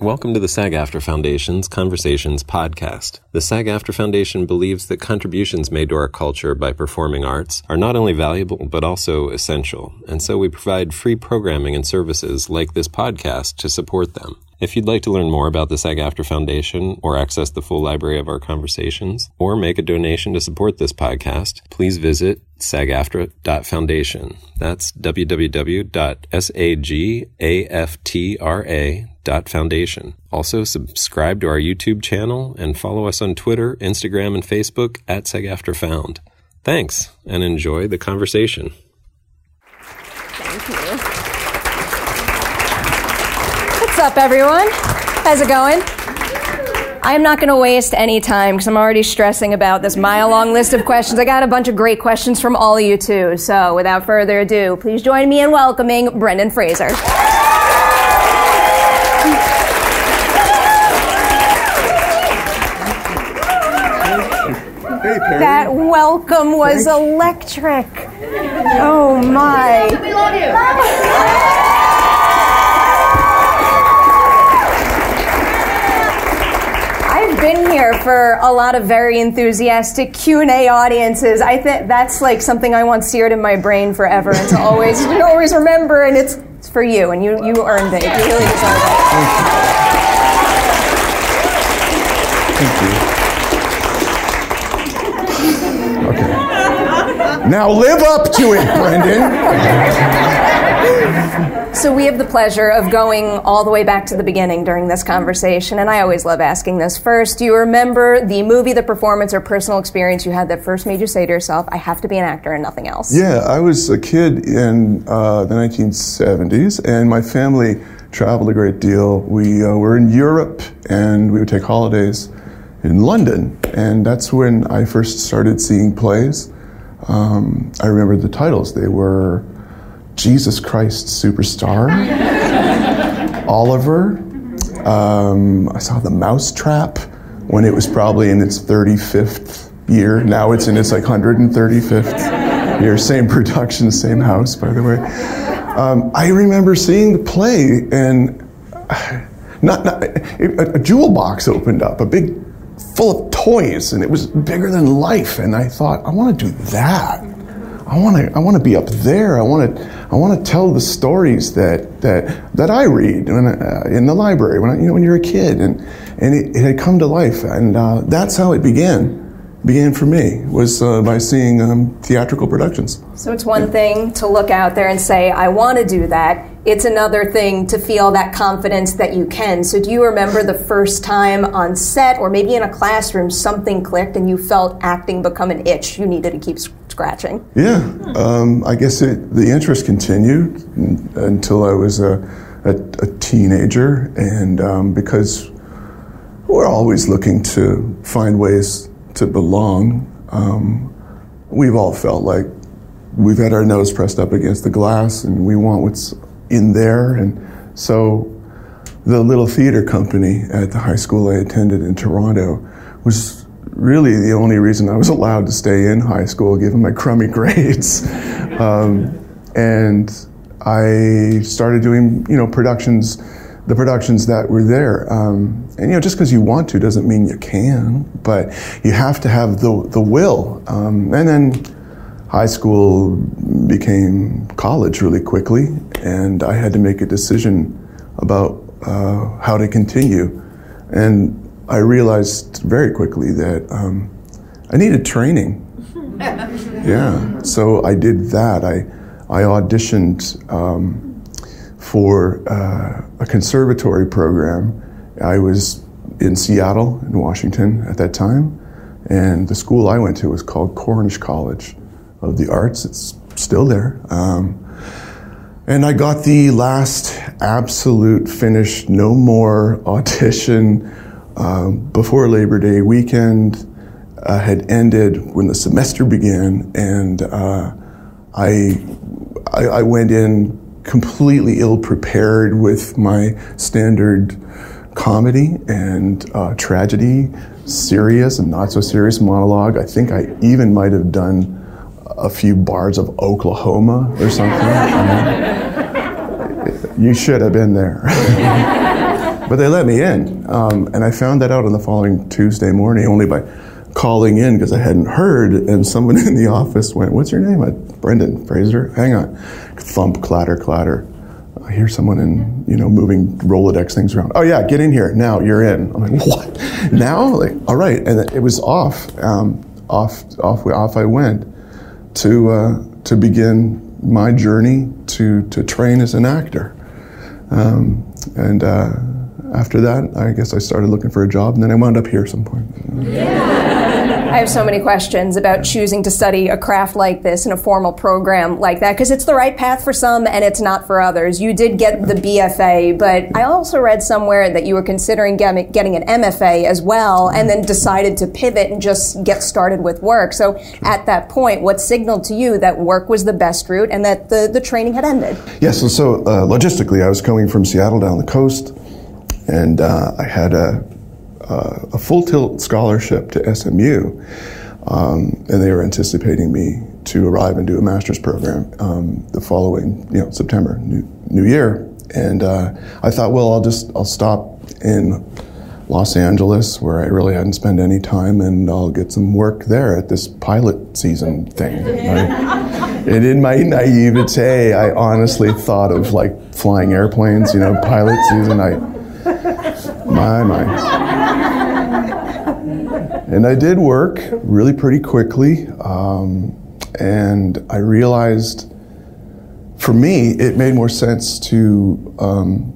Welcome to the SAG-AFTRA Foundation's Conversations podcast. The SAG-AFTRA Foundation believes that contributions made to our culture by performing arts are not only valuable, but also essential. And so we provide free programming and services like this podcast to support them. If you'd like to learn more about the SAG-AFTRA Foundation or access the full library of our conversations or make a donation to support this podcast, please visit sagaftra.foundation. That's www.sagaftra.foundation. Also, subscribe to our YouTube channel and follow us on Twitter, Instagram, and Facebook at SAGAFTRAFound. Thanks, and enjoy the conversation. Thank you. What's up, everyone? How's it going? I'm not going to waste any time because I'm already stressing about this mile long list of questions. I got a bunch of great questions from all of you, too. So, without further ado, please join me in welcoming Brendan Fraser. Hey, Perry. That welcome was electric. Oh my. We love you. I've been here for a lot of very enthusiastic Q&A audiences. I think that's like something I want seared in my brain forever and to always to always remember and it's, it's for you and you you earned it. You really deserve it. Thank you. Okay. Now live up to it, Brendan. So we have the pleasure of going all the way back to the beginning during this conversation, and I always love asking this first. Do you remember the movie, the performance, or personal experience you had that first made you say to yourself, "I have to be an actor and nothing else"? Yeah, I was a kid in uh, the 1970s, and my family traveled a great deal. We uh, were in Europe, and we would take holidays in London, and that's when I first started seeing plays. Um, I remember the titles. They were Jesus Christ Superstar, Oliver. Um, I saw The Mousetrap when it was probably in its 35th year. Now it's in its like 135th year. Same production, same house, by the way. Um, I remember seeing the play and not, not a, a jewel box opened up, a big full of toys, and it was bigger than life. And I thought, I want to do that. I want to. I want to be up there. I want to. I want to tell the stories that that that I read when, uh, in the library when I, you know when you're a kid, and and it, it had come to life, and uh, that's how it began. Began for me was uh, by seeing um, theatrical productions. So it's one thing to look out there and say, I want to do that. It's another thing to feel that confidence that you can. So do you remember the first time on set or maybe in a classroom something clicked and you felt acting become an itch you needed to keep scratching? Yeah, um, I guess it, the interest continued n- until I was a, a, a teenager, and um, because we're always looking to find ways to belong, um, we've all felt like we've had our nose pressed up against the glass and we want what's in there. And so the little theater company at the high school I attended in Toronto was really the only reason I was allowed to stay in high school given my crummy grades. Um, and I started doing, you know, productions, the productions that were there. Um, and, you know, just because you want to doesn't mean you can, but you have to have the, the will. Um, and then high school became college really quickly, and I had to make a decision about uh, how to continue. And I realized very quickly that um, I needed training. yeah, so I did that. I, I auditioned um, for uh, a conservatory program. I was in Seattle, in Washington at that time, and the school I went to was called Cornish College of the Arts. It's still there. Um, and I got the last absolute finish, no more audition um, before Labor Day weekend. Uh, had ended when the semester began, and uh, I, I I went in completely ill prepared with my standard comedy and uh, tragedy, serious and not so serious monologue. I think I even might have done a few bars of Oklahoma or something. you should have been there. but they let me in. Um, and I found that out on the following Tuesday morning only by calling in because I hadn't heard. And someone in the office went, What's your name? I, Brendan Fraser. Hang on. Thump, clatter, clatter. I hear someone in, you know, moving Rolodex things around. Oh, yeah, get in here. Now you're in. I'm like, What? now? Like, all right. And it was off. Um, off, off, off I went to, uh, to begin my journey to, to train as an actor. Um, and uh, after that, I guess I started looking for a job, and then I wound up here some point. I have so many questions about choosing to study a craft like this in a formal program like that because it's the right path for some and it's not for others. You did get the BFA, but I also read somewhere that you were considering getting an MFA as well and then decided to pivot and just get started with work. So at that point, what signaled to you that work was the best route and that the, the training had ended? Yes, so uh, logistically, I was coming from Seattle down the coast and uh, I had a uh, a full tilt scholarship to SMU, um, and they were anticipating me to arrive and do a master's program um, the following, you know, September, new, new year. And uh, I thought, well, I'll just I'll stop in Los Angeles where I really hadn't spent any time, and I'll get some work there at this pilot season thing. Right? and in my naivete, I honestly thought of like flying airplanes, you know, pilot season. I my my. And I did work really pretty quickly. Um, and I realized for me, it made more sense to um,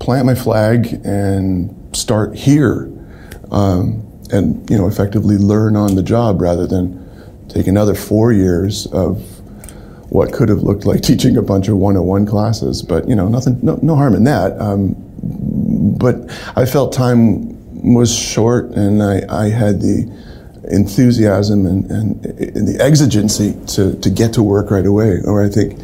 plant my flag and start here um, and, you know, effectively learn on the job rather than take another four years of what could have looked like teaching a bunch of 101 classes. But, you know, nothing, no, no harm in that. Um, but I felt time was short, and I, I had the enthusiasm and, and, and, the exigency to, to get to work right away. Or I think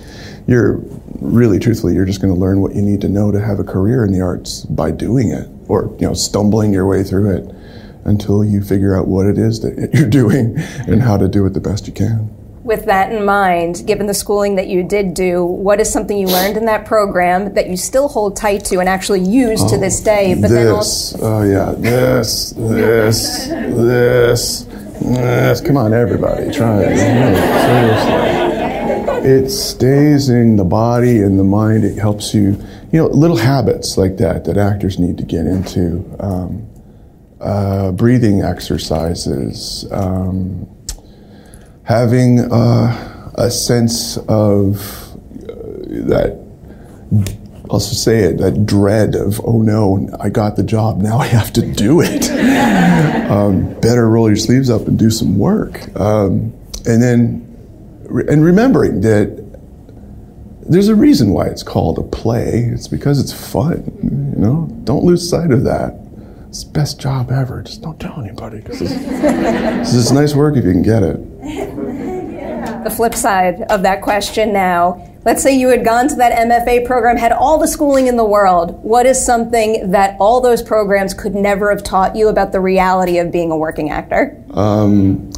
you're really, truthfully, you're just going to learn what you need to know to have a career in the arts by doing it, or you know, stumbling your way through it until you figure out what it is that you're doing and how to do it the best you can with that in mind, given the schooling that you did do, what is something you learned in that program that you still hold tight to and actually use oh, to this day? But this, then also, oh yeah, this, this, this, this. Come on, everybody, try it. seriously, it stays in the body and the mind. It helps you, you know, little habits like that that actors need to get into. Um, uh, breathing exercises. Um, having uh, a sense of uh, that, I'll just say it, that dread of, oh no, I got the job, now I have to do it. um, better roll your sleeves up and do some work. Um, and then, and remembering that there's a reason why it's called a play. It's because it's fun, you know? Don't lose sight of that. It's the best job ever. Just don't tell anybody because it's, it's nice work if you can get it. The flip side of that question now. Let's say you had gone to that MFA program, had all the schooling in the world. What is something that all those programs could never have taught you about the reality of being a working actor? Um,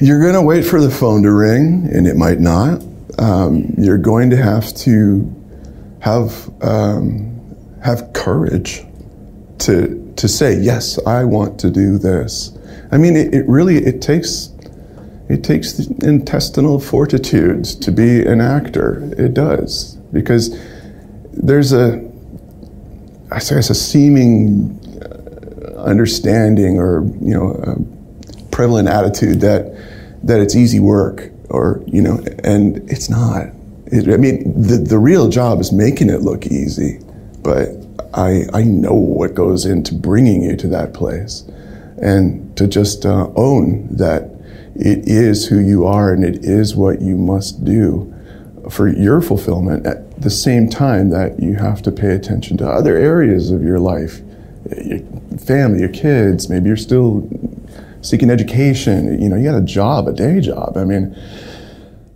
you're going to wait for the phone to ring, and it might not. Um, you're going to have to have um, have courage to to say yes i want to do this i mean it, it really it takes it takes the intestinal fortitude to be an actor. It does. Because there's a i guess a seeming uh, understanding or you know a prevalent attitude that that it's easy work or you know and it's not. It, i mean the, the real job is making it look easy but I, I know what goes into bringing you to that place. And to just uh, own that it is who you are and it is what you must do for your fulfillment at the same time that you have to pay attention to other areas of your life your family, your kids, maybe you're still seeking education, you know, you got a job, a day job. I mean,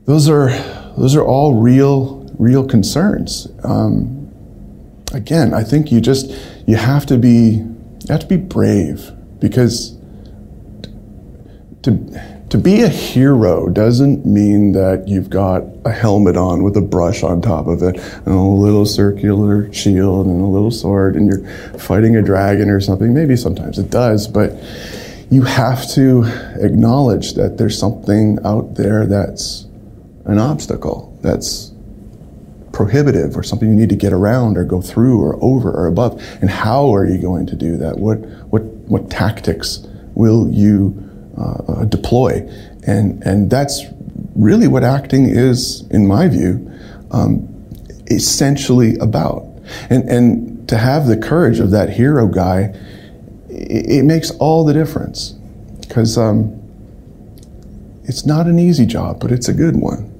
those are those are all real real concerns. Um, again, I think you just you have to be you have to be brave because to to be a hero doesn't mean that you've got a helmet on with a brush on top of it and a little circular shield and a little sword and you're fighting a dragon or something. Maybe sometimes it does, but you have to acknowledge that there's something out there that's an obstacle, that's prohibitive or something you need to get around or go through or over or above. And how are you going to do that? What, what, what tactics will you uh, deploy. And, and that's really what acting is, in my view, um, essentially about. And, and to have the courage of that hero guy, it, it makes all the difference. Because um, it's not an easy job, but it's a good one.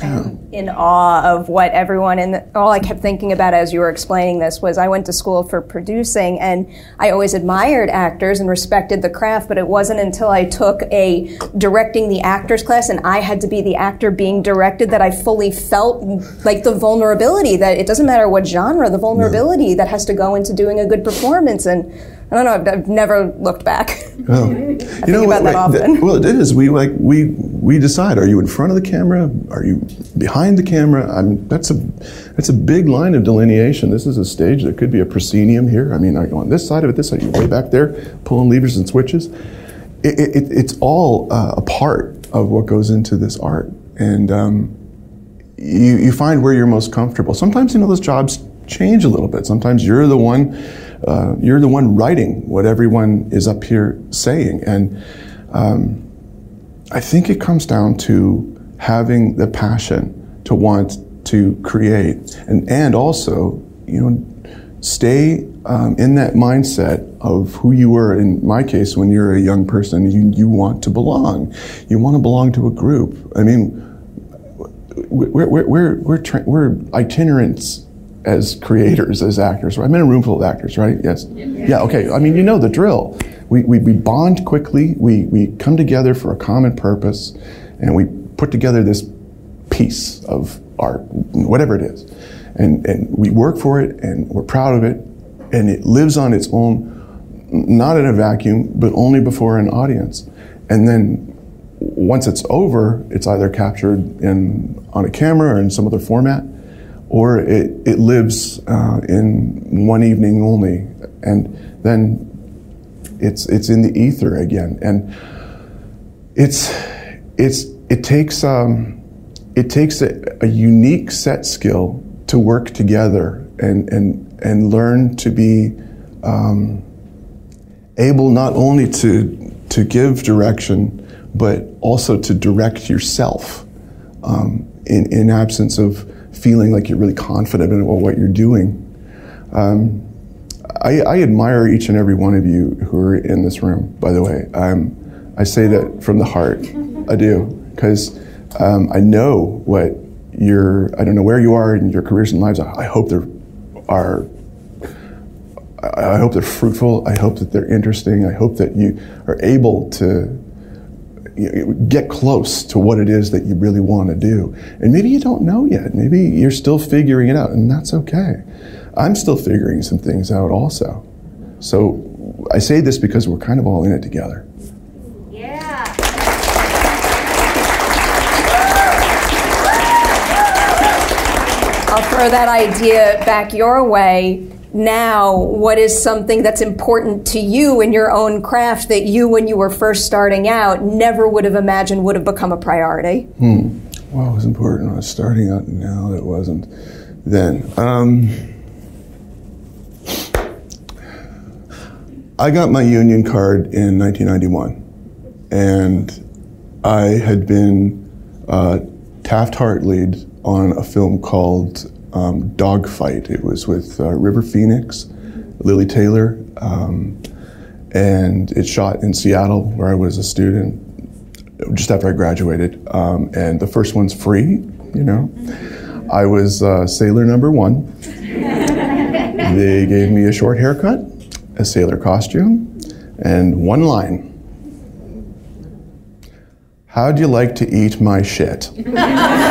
Yeah in awe of what everyone and all I kept thinking about as you were explaining this was I went to school for producing and I always admired actors and respected the craft, but it wasn't until I took a directing the actors class and I had to be the actor being directed that I fully felt like the vulnerability that it doesn't matter what genre, the vulnerability no. that has to go into doing a good performance and I don't know. I've, I've never looked back. Oh. you know, about that often. well, it is. We like we we decide: are you in front of the camera? Are you behind the camera? I mean, that's a that's a big line of delineation. This is a stage. There could be a proscenium here. I mean, are you on this side of it? This side? Are you way back there, pulling levers and switches? It, it, it's all uh, a part of what goes into this art, and um, you you find where you're most comfortable. Sometimes you know those jobs change a little bit. Sometimes you're the one uh, you're the one writing what everyone is up here saying. And um, I think it comes down to having the passion to want to create and, and also, you know, stay um, in that mindset of who you were. In my case, when you're a young person, you, you want to belong. You want to belong to a group. I mean, we're, we're, we're, we're, tra- we're itinerants as creators, as actors. right? I'm in a room full of actors, right? Yes. Yeah. Okay. I mean, you know the drill. We, we, we bond quickly. We, we come together for a common purpose, and we put together this piece of art, whatever it is, and and we work for it, and we're proud of it, and it lives on its own, not in a vacuum, but only before an audience, and then. Once it's over, it's either captured in on a camera or in some other format, or it, it lives uh, in one evening only, and then it's it's in the ether again, and it's it's it takes um, it takes a, a unique set skill to work together and and and learn to be um, able not only to to give direction, but also to direct yourself um, in in absence of feeling like you're really confident in what you're doing. Um, I, I, admire each and every one of you who are in this room, by the way. Um, I say that from the heart. I do. Because um, I know what your, I don't know where you are in your careers and lives. I, I hope they're, are, I hope they're fruitful. I hope that they're interesting. I hope that you are able to get close to what it is that you really want to do. And maybe you don't know yet. Maybe you're still figuring it out, and that's okay. I'm still figuring some things out also. So I say this because we're kind of all in it together. Throw that idea back your way. Now what is something that's important to you in your own craft that you when you were first starting out never would have imagined would have become a priority? Hmm. what was important when i was starting out now it wasn't then. Um, i got my union card in 1991 and i had been uh, Taft-Hartleyed on a film called um, Dogfight. It was with uh, River Phoenix, Lili Taylor, um, and it shot in Seattle where I was a student just after I graduated. Um, and the first one's free, you know. I was uh, sailor number one. they gave me a short haircut, a sailor costume, and one line. How'd you like to eat my shit?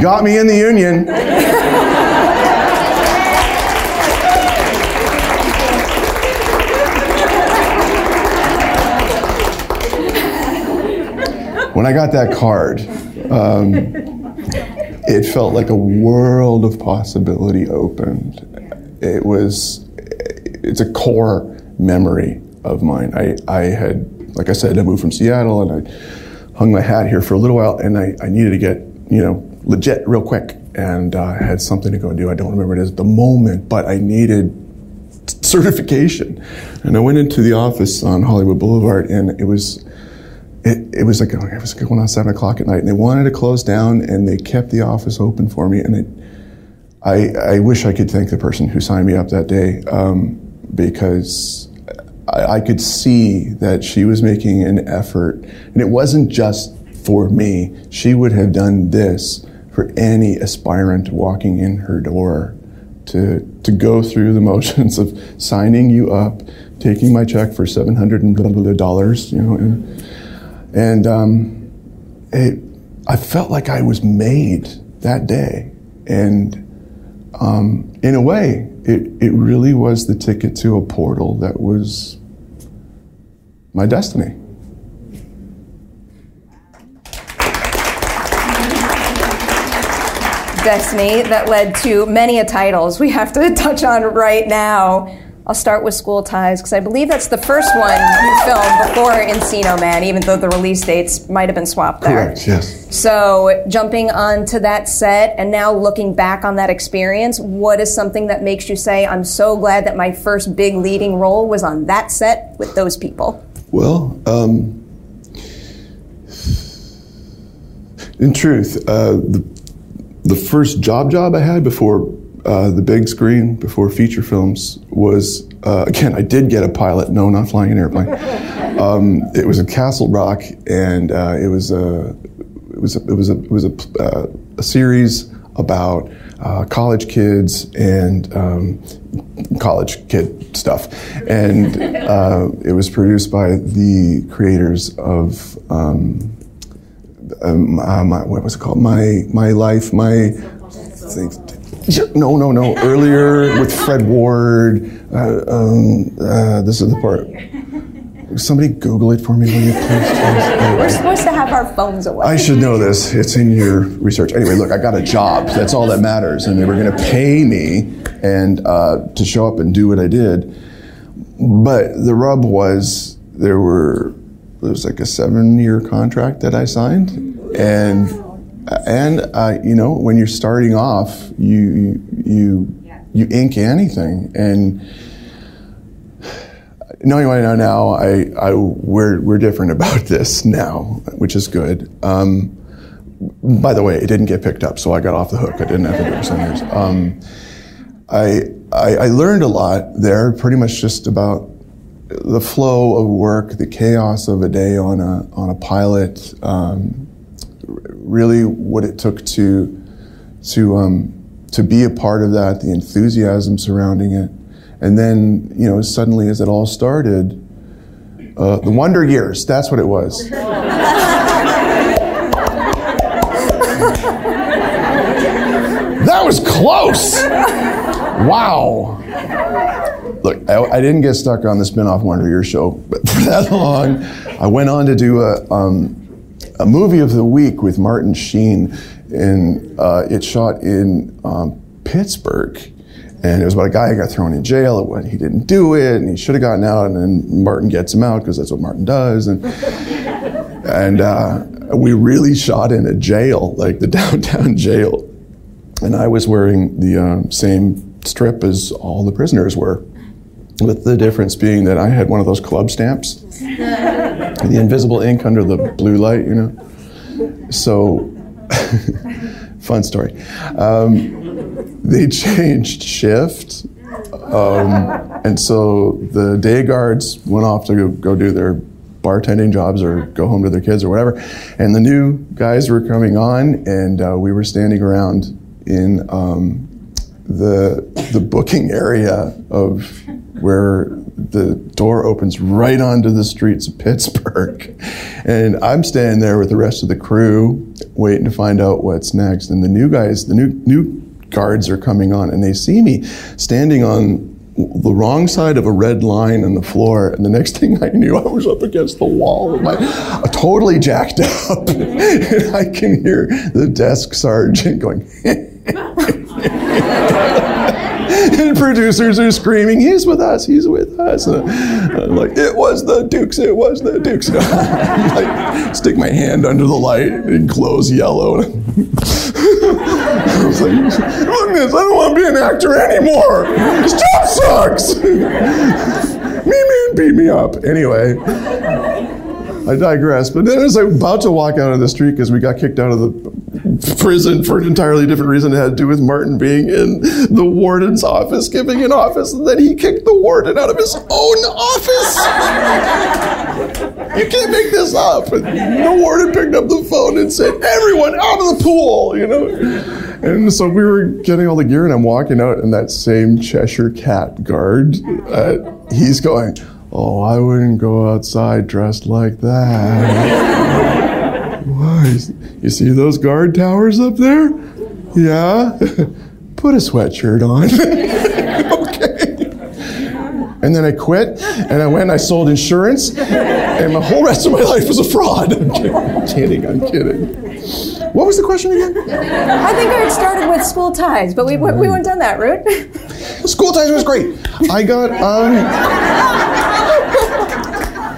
Got me in the union. when I got that card, um, it felt like a world of possibility opened. It was, it's a core memory of mine. I, I had, like I said, I moved from Seattle and I hung my hat here for a little while and I, I needed to get, you know, legit real quick and uh, I had something to go do. I don't remember it at the moment, but I needed certification. And I went into the office on Hollywood Boulevard and it was, it, it was like it was going on seven o'clock at night, and they wanted to close down, and they kept the office open for me. And it, I, I wish I could thank the person who signed me up that day um, because I, I could see that she was making an effort, and it wasn't just for me. She would have done this for any aspirant walking in her door to to go through the motions of signing you up, taking my check for seven hundred and dollars, you know, and, and um, it, I felt like I was made that day, and um, in a way, it it really was the ticket to a portal that was my destiny. Destiny that led to many a titles we have to touch on right now. I'll start with School Ties because I believe that's the first one you filmed before Encino Man, even though the release dates might have been swapped there. Correct. Yes. So jumping onto that set and now looking back on that experience, what is something that makes you say, "I'm so glad that my first big leading role was on that set with those people"? Well, um, in truth, uh, the the first job job I had before uh, the big screen, before feature films, was uh, again I did get a pilot. No, not flying an airplane. um, it was at Castle Rock, and uh, it was a it was a, it was a, it was a, uh, a series about uh, college kids and um, college kid stuff, and uh, it was produced by the creators of. Um, um, uh, my, what was it called? My my life, my thing. No, no, no. Earlier with Fred Ward. Uh, um, uh, this is the part. Somebody Google it for me, will you please? We're supposed to have our phones away. I should know this. It's in your research. Anyway, look, I got a job. That's all that matters, and they were going to pay me and uh, to show up and do what I did. But the rub was there were it was like a seven year contract that I signed, and and uh, you know when you're starting off, you you you ink anything, and knowing what I know now, I, I we're we're different about this now, which is good. Um, by the way, it didn't get picked up, so I got off the hook. I didn't have to do it for seven years. Um, I, I I learned a lot there, pretty much just about the flow of work, the chaos of a day on a on a pilot, um, really what it took to to um, to be a part of that, the enthusiasm surrounding it, and then you know suddenly as it all started, uh, the wonder years. That's what it was. that was close. Wow. Look, I, I, didn't get stuck on the spin-off Wonder Years show but for that long. I went on to do a, um, a movie of the week with Martin Sheen, and uh, it shot in um, Pittsburgh. And it was about a guy who got thrown in jail when he didn't do it, and he should have gotten out, and then Martin gets him out because that's what Martin does. And and uh, we really shot in a jail, like the downtown jail. And I was wearing the uh, same strip as all the prisoners were with the difference being that I had one of those club stamps, the invisible ink under the blue light, you know. So, fun story. Um, they changed shift, um, and so the day guards went off to go, go do their bartending jobs or go home to their kids or whatever, and the new guys were coming on, and uh, we were standing around in um, the the booking area of where the door opens right onto the streets of Pittsburgh. And I'm standing there with the rest of the crew waiting to find out what's next. And the new guys, the new new guards are coming on and they see me standing on the wrong side of a red line on the floor, and the next thing I knew, I was up against the wall, my, totally jacked up. and I can hear the desk sergeant going. producers are screaming, "He's with us! He's with us!" And I'm like, "It was the Dukes! It was the Dukes!" like, stick my hand under the light and glows yellow. I was like, "Look at this! I don't want to be an actor anymore. This job sucks." me man beat me up. Anyway. I digress. But then as I was about to walk out of the street because we got kicked out of the prison for an entirely different reason. It had to do with Martin being in the warden's office, giving an office, and then he kicked the warden out of his own office. you can't make this up. And the warden picked up the phone and said, "Everyone out of the pool," you know. And so we were getting all the gear, and I'm walking out, and that same Cheshire Cat guard, uh, he's going. Oh, I wouldn't go outside dressed like that. You see those guard towers up there? Yeah? Put a sweatshirt on. okay. And then I quit, and I went and I sold insurance, and the whole rest of my life was a fraud. I'm kidding, I'm kidding. What was the question again? I think I had started with school ties, but we, we went down that route. School ties was great. I got um,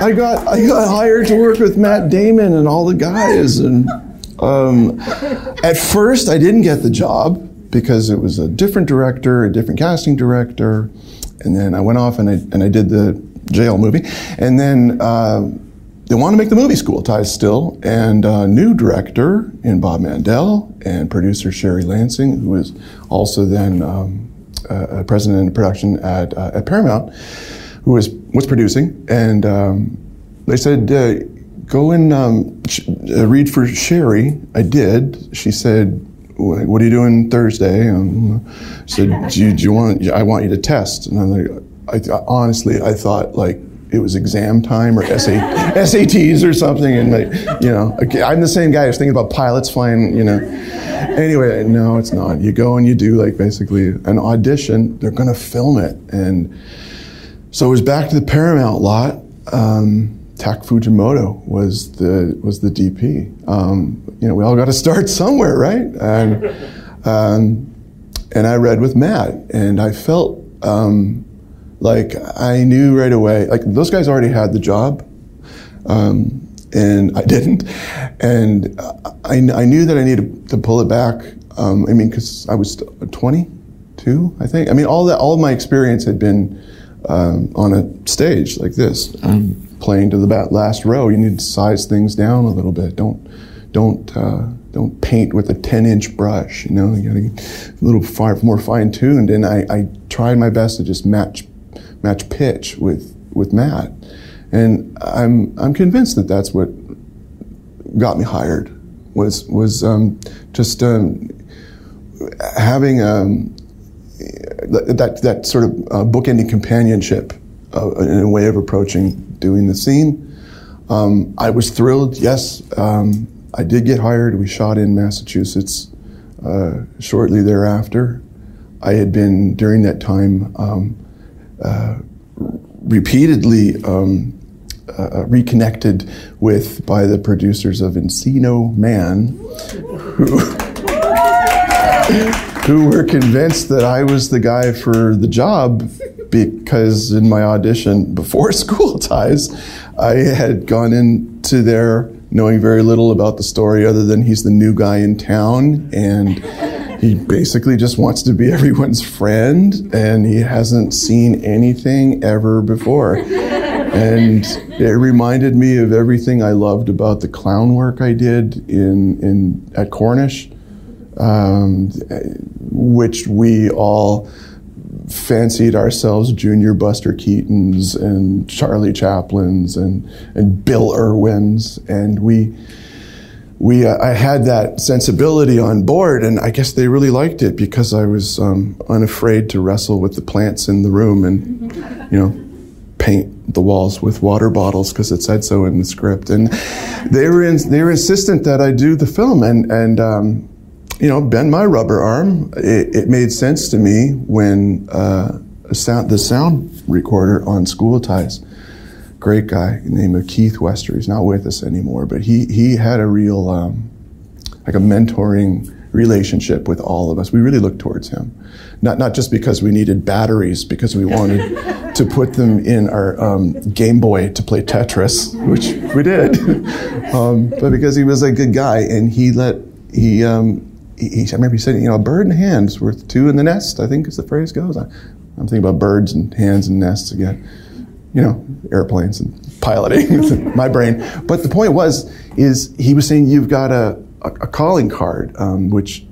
I got I got hired to work with Matt Damon and all the guys, and um, at first I didn't get the job because it was a different director, a different casting director, and then I went off and I and I did the jail movie, and then. Uh, they want to make the movie School Ties still, and a new director in Bob Mandel and producer Sherry Lansing, who was also then um, uh, president of production at, uh, at Paramount, who was was producing, and um, they said, uh, "Go and um, sh- uh, read for Sherry." I did. She said, "What are you doing Thursday?" Um, I said, do you, do you, want? I want you to test." And I'm like, I, I, honestly, I thought like it was exam time or SA, SATs or something, and like, you know, I'm the same guy. who's thinking about pilots flying, you know. Anyway, no, it's not. You go and you do like basically an audition. They're going to film it, and so it was back to the Paramount lot. Um, Tak Fujimoto was the was the DP. Um, you know, we all got to start somewhere, right? And um, and I read with Matt, and I felt um, like I knew right away. Like those guys already had the job, um, and I didn't. And I, I knew that I needed to pull it back. Um, I mean, because I was 22, I think. I mean, all that all of my experience had been um, on a stage like this, um, playing to the last row. You need to size things down a little bit. Don't don't uh, don't paint with a 10 inch brush. You know, you got to get a little far more fine tuned. And I, I tried my best to just match match pitch with with Matt, and I'm I'm convinced that that's what got me hired was was um, just um, having um, that that sort of uh, bookending companionship uh, in a way of approaching doing the scene. Um, I was thrilled. Yes, um, I did get hired. We shot in Massachusetts uh, shortly thereafter. I had been during that time um, uh, repeatedly um, uh, reconnected with by the producers of Encino Man, who who were convinced that I was the guy for the job because in my audition before School Ties, I had gone into there knowing very little about the story other than he's the new guy in town and he basically just wants to be everyone's friend and he hasn't seen anything ever before. And it reminded me of everything I loved about the clown work I did in, in at Cornish um, which we all fancied ourselves junior Buster Keatons and Charlie Chaplins and, and Bill Irwins. And we, we, uh, I had that sensibility on board, and I guess they really liked it because I was um, unafraid to wrestle with the plants in the room and, you know, paint the walls with water bottles because it said so in the script. And they were in, they were insistent that I do the film, and and um, you know, bend my rubber arm. It, it made sense to me when uh, a sound, the sound recorder on School Ties. Great guy named Keith Wester. He's not with us anymore, but he he had a real um, like a mentoring relationship with all of us. We really looked towards him, not not just because we needed batteries, because we wanted to put them in our um, Game Boy to play Tetris, which we did, um, but because he was a good guy and he let he. Um, he, I remember he said, you know, a bird in hand's worth two in the nest. I think is the phrase goes. I, I'm thinking about birds and hands and nests again. You know, airplanes and piloting. my brain. But the point was, is he was saying you've got a a, a calling card, um, which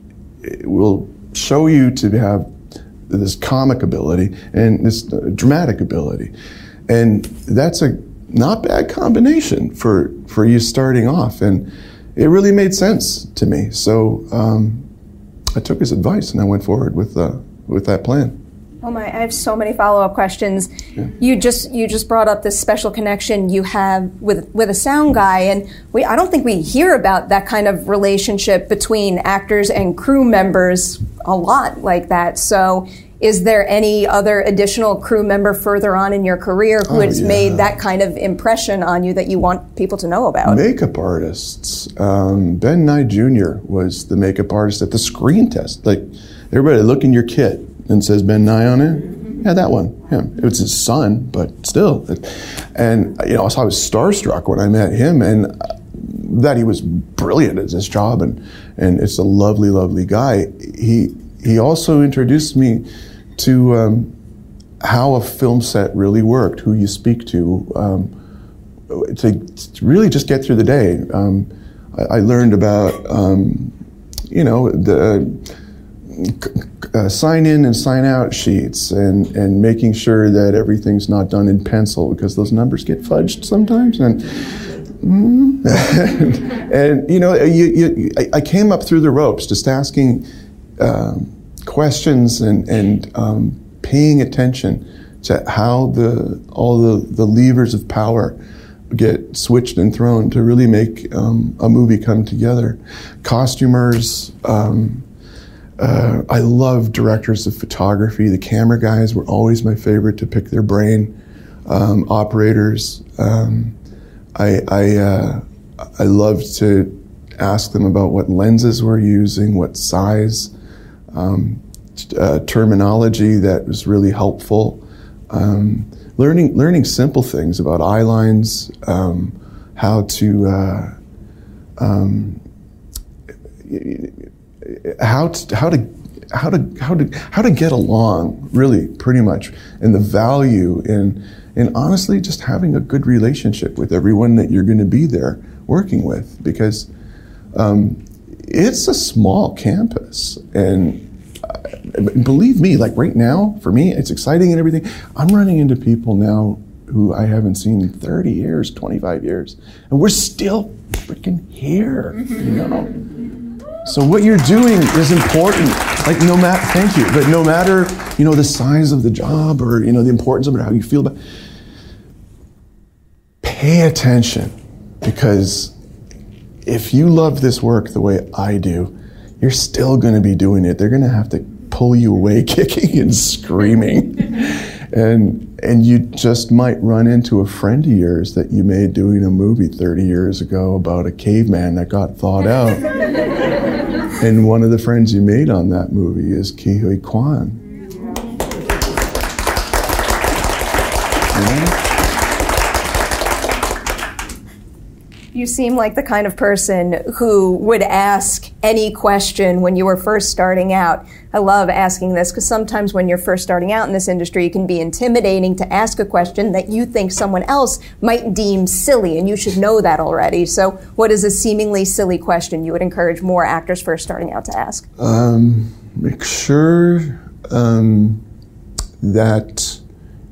will show you to have this comic ability and this uh, dramatic ability, and that's a not bad combination for for you starting off and it really made sense to me. So um, I took his advice and I went forward with uh, with that plan. Oh my! I have so many follow up questions. Yeah. You just you just brought up this special connection you have with with a sound guy, and we I don't think we hear about that kind of relationship between actors and crew members a lot like that. So is there any other additional crew member further on in your career who oh, has yeah. made that kind of impression on you that you want people to know about? Makeup artists. Um, ben Nye Jr. was the makeup artist at the screen test. Like, everybody look in your kit and says Ben Nye on it. Yeah, that one. Him. It was his son, but still. And, you know, so I was starstruck when I met him and uh, that he was brilliant at his job and, and it's a lovely, lovely guy. He, he also introduced me to um, how a film set really worked, who you speak to, um, to, to, really just get through the day. Um, I, I, learned about, um, you know, the uh, sign in and sign out sheets and, and making sure that everything's not done in pencil because those numbers get fudged sometimes. And, mm, and, and, you know, you, you, I, came up through the ropes just asking. Um, questions and, and um, paying attention to how the all the, the levers of power get switched and thrown to really make um, a movie come together. Costumers, um, uh, I love directors of photography. The camera guys were always my favorite to pick their brain. Um, operators, um, I I, uh, I loved to ask them about what lenses we're using, what size um, uh, terminology that was really helpful. Um, learning learning simple things about eye lines, um, how to uh, um, how to, how to how to how to how to get along really pretty much and the value in in honestly just having a good relationship with everyone that you're going to be there working with because um, it's a small campus and uh, believe me, like right now, for me, it's exciting and everything. I'm running into people now who I haven't seen in 30 years, 25 years, and we're still freaking here, you know? So what you're doing is important. Like no matter, thank you, but no matter, you know, the size of the job or, you know, the importance of it, how you feel about pay attention because if you love this work the way I do, you're still going to be doing it. They're going to have to pull you away kicking and screaming. and and you just might run into a friend of yours that you made doing a movie 30 years ago about a caveman that got thawed out. and one of the friends you made on that movie is Ke Huy Quan. You seem like the kind of person who would ask any question when you were first starting out. I love asking this because sometimes when you're first starting out in this industry, it can be intimidating to ask a question that you think someone else might deem silly, and you should know that already. So, what is a seemingly silly question you would encourage more actors first starting out to ask? Um, make sure um, that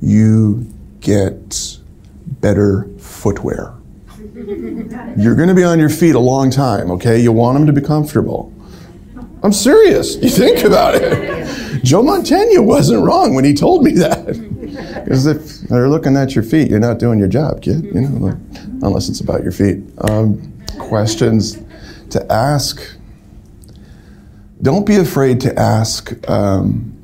you get better footwear. You're going to be on your feet a long time, okay? You want them to be comfortable. I'm serious. You think about it. Joe Mantegna wasn't wrong when he told me that. Because if they're looking at your feet, you're not doing your job, kid. You know, unless it's about your feet. Um, questions to ask. Don't be afraid to ask. Um,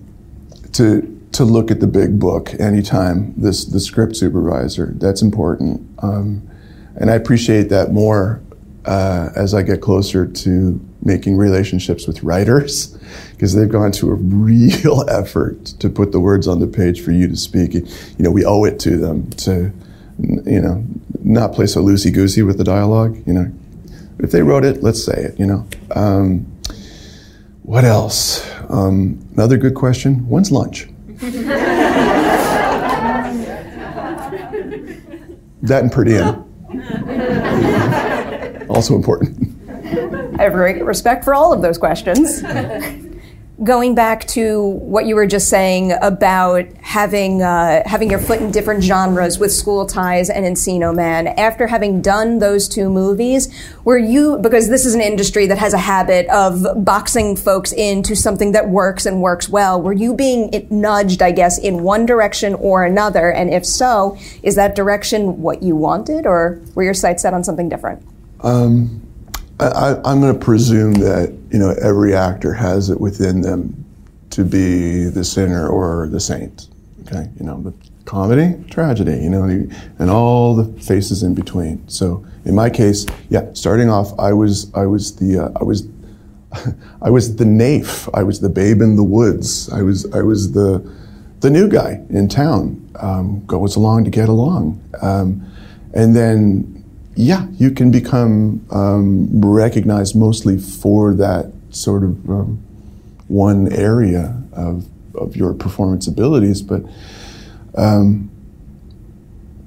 to to look at the big book anytime. This the script supervisor. That's important, um, and I appreciate that more uh, as I get closer to making relationships with writers because they've gone to a real effort to put the words on the page for you to speak. You know, we owe it to them to, you know, not play so loosey goosey with the dialogue. You know, if they wrote it, let's say it. You know. Um, what else? Um, another good question. When's lunch? that and per diem. Also important. I have great respect for all of those questions. Going back to what you were just saying about having uh, having your foot in different genres with School Ties and Encino Man, after having done those two movies, were you because this is an industry that has a habit of boxing folks into something that works and works well? Were you being nudged, I guess, in one direction or another? And if so, is that direction what you wanted, or were your sights set on something different? Um, I, am going to presume that you know every actor has it within them to be the sinner or the saint. Okay, you know, the comedy, tragedy, you know, and all the faces in between. So in my case, yeah, starting off, I was I was the uh, I was I was the naif. I was the babe in the woods. I was I was the the new guy in town. Um, goes along to get along, um, and then yeah, you can become um, recognized mostly for that sort of um, one area of, of your performance abilities, but um,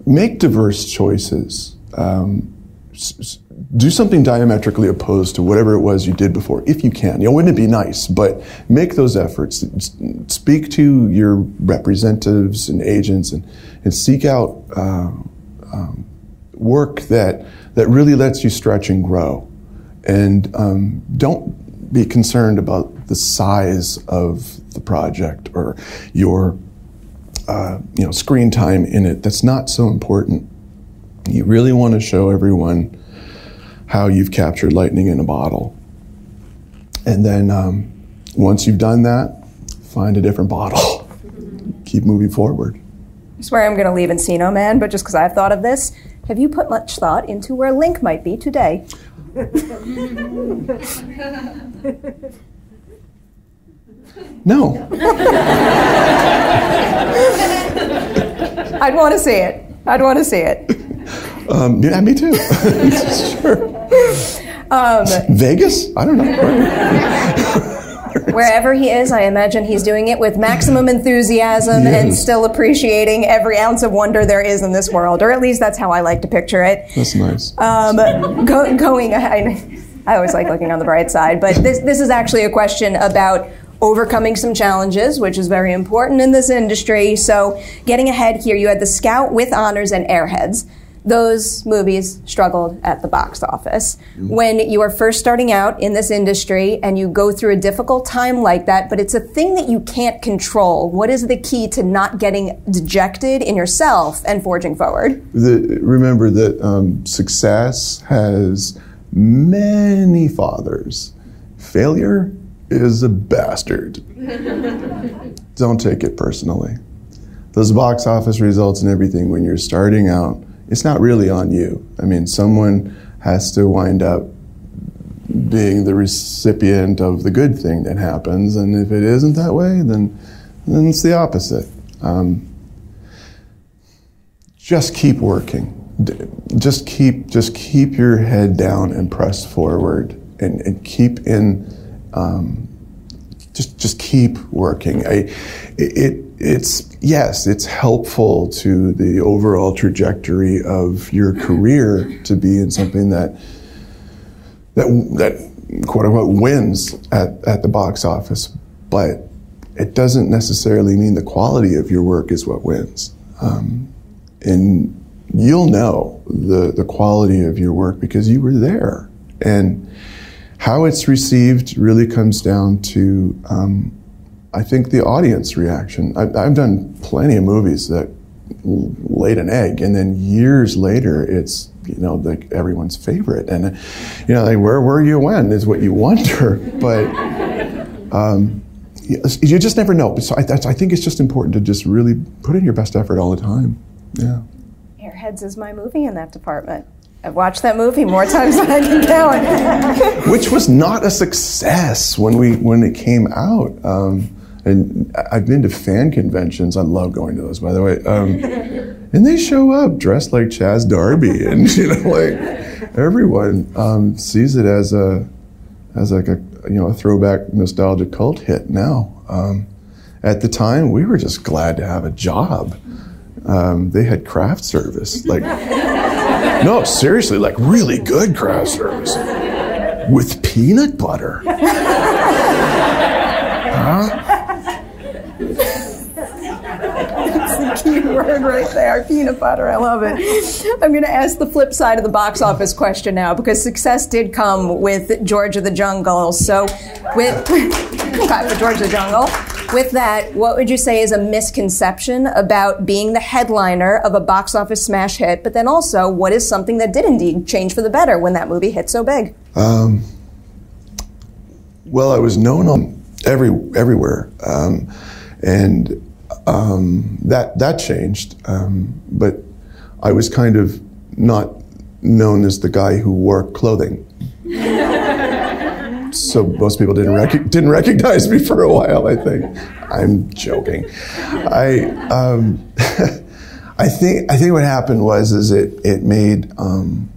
make diverse choices. Um, s- do something diametrically opposed to whatever it was you did before, if you can. You know, wouldn't it be nice? But make those efforts. Speak to your representatives and agents and, and seek out uh, um, work that, that really lets you stretch and grow. And um, don't be concerned about the size of the project or your uh, you know, screen time in it. That's not so important. You really want to show everyone how you've captured lightning in a bottle. And then um, once you've done that, find a different bottle. Keep moving forward. I swear I'm going to leave Encino Man, but just because I've thought of this, have you put much thought into where Link might be today? no. I'd want to see it. I'd want to see it. Um, yeah, me too. sure. Um, Vegas? I don't know. Wherever he is, I imagine he's doing it with maximum enthusiasm yes. and still appreciating every ounce of wonder there is in this world, or at least that's how I like to picture it. That's nice. Um, go, going, I, I always like looking on the bright side, but this this is actually a question about overcoming some challenges, which is very important in this industry. So, getting ahead here, you had the Scout with honors and Airheads those movies struggled at the box office. Mm-hmm. When you are first starting out in this industry and you go through a difficult time like that, but it's a thing that you can't control, what is the key to not getting dejected in yourself and forging forward? The, remember that um, success has many fathers. Failure is a bastard. Don't take it personally. Those box office results and everything when you're starting out it's not really on you. I mean, someone has to wind up being the recipient of the good thing that happens, and if it isn't that way, then then it's the opposite. Um, just keep working. Just keep just keep your head down and press forward, and, and keep in. Um, just just keep working. I, it it's yes, it's helpful to the overall trajectory of your career to be in something that that that quote unquote wins at, at the box office, but it doesn't necessarily mean the quality of your work is what wins. Um, and you'll know the, the quality of your work because you were there. And how it's received really comes down to um, I think the audience reaction. I, I've done plenty of movies that laid an egg, and then years later, it's you know like everyone's favorite, and you know like where were you when is what you wonder, but. Um, you just never know. So I, I, think it's just important to just really put in your best effort all the time. Yeah. Airheads is my movie in that department. I've watched that movie more times than I can count. Which was not a success when we when it came out. Um, and I've been to fan conventions. I love going to those, by the way. Um, and they show up dressed like Chazz Darby, and you know, like everyone um, sees it as a as like a you know a throwback nostalgic cult hit now. Um, at the time, we were just glad to have a job. Um, they had craft service, like no, seriously, like really good craft service with peanut butter. huh? word right there peanut butter. I love it. I'm going to ask the flip side of the box office question now because success did come with George of the Jungle. So, with for George of the Jungle. With that, what would you say is a misconception about being the headliner of a box office smash hit? But then also, what is something that did indeed change for the better when that movie hit so big? Um, well, I was known on every everywhere, um, and um, that that changed, um, but I was kind of not known as the guy who wore clothing. so most people didn't rec- didn't recognize me for a while. I think I'm joking. I um, I think I think what happened was is it it made um,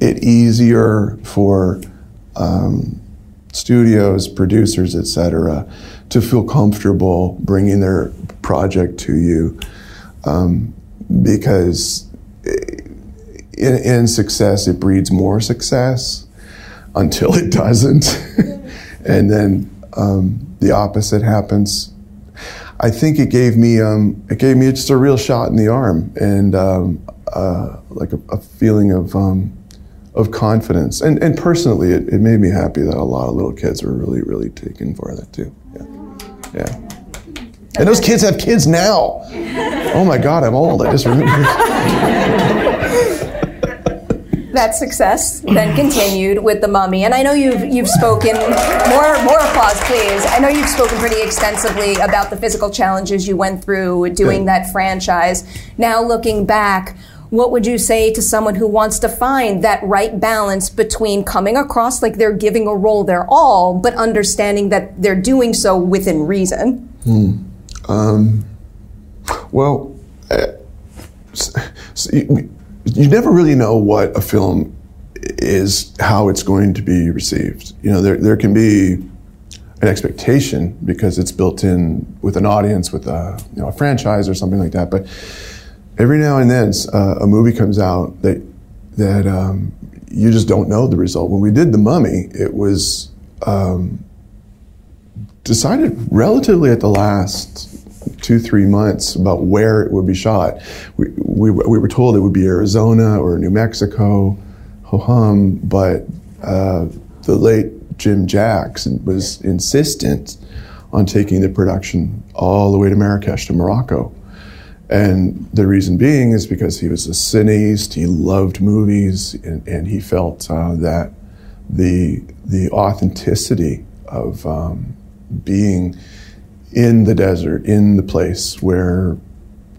it easier for um, studios, producers, etc to feel comfortable bringing their project to you um, because in, in, success it breeds more success until it doesn't. And then um, the opposite happens. I think it gave me um, it gave me just a real shot in the arm and um, uh, like a, a, feeling of um, of confidence. And, and personally it, it made me happy that a lot of little kids were really really taken for that too. Yeah. And those kids have kids now. Oh my God, I'm old. I just remember. that success then continued with the mummy and i know you've you've spoken more more applause please i know you've spoken pretty extensively about the physical challenges you went through doing that franchise now looking back what would you say to someone who wants to find that right balance between coming across like they're giving a role their all, but understanding that they're doing so within reason? Hmm. Um, well, uh, you, you never really know what a film is, how it's going to be received. You know, there, there can be an expectation because it's built in with an audience, with a, you know, a franchise or something like that. But every now and then uh, a movie comes out that that um, you just don't know the result. When we did The Mummy, it was um, decided relatively at the last two three months about where it would be shot. We we, we were told it would be Arizona or New Mexico, ho hum, but uh, the late Jim Jackson was insistent on taking the production all the way to Marrakesh to Morocco. And the reason being is because he was a cineast, he loved movies, and, and he felt uh, that the, the authenticity of um, being in the desert, in the place where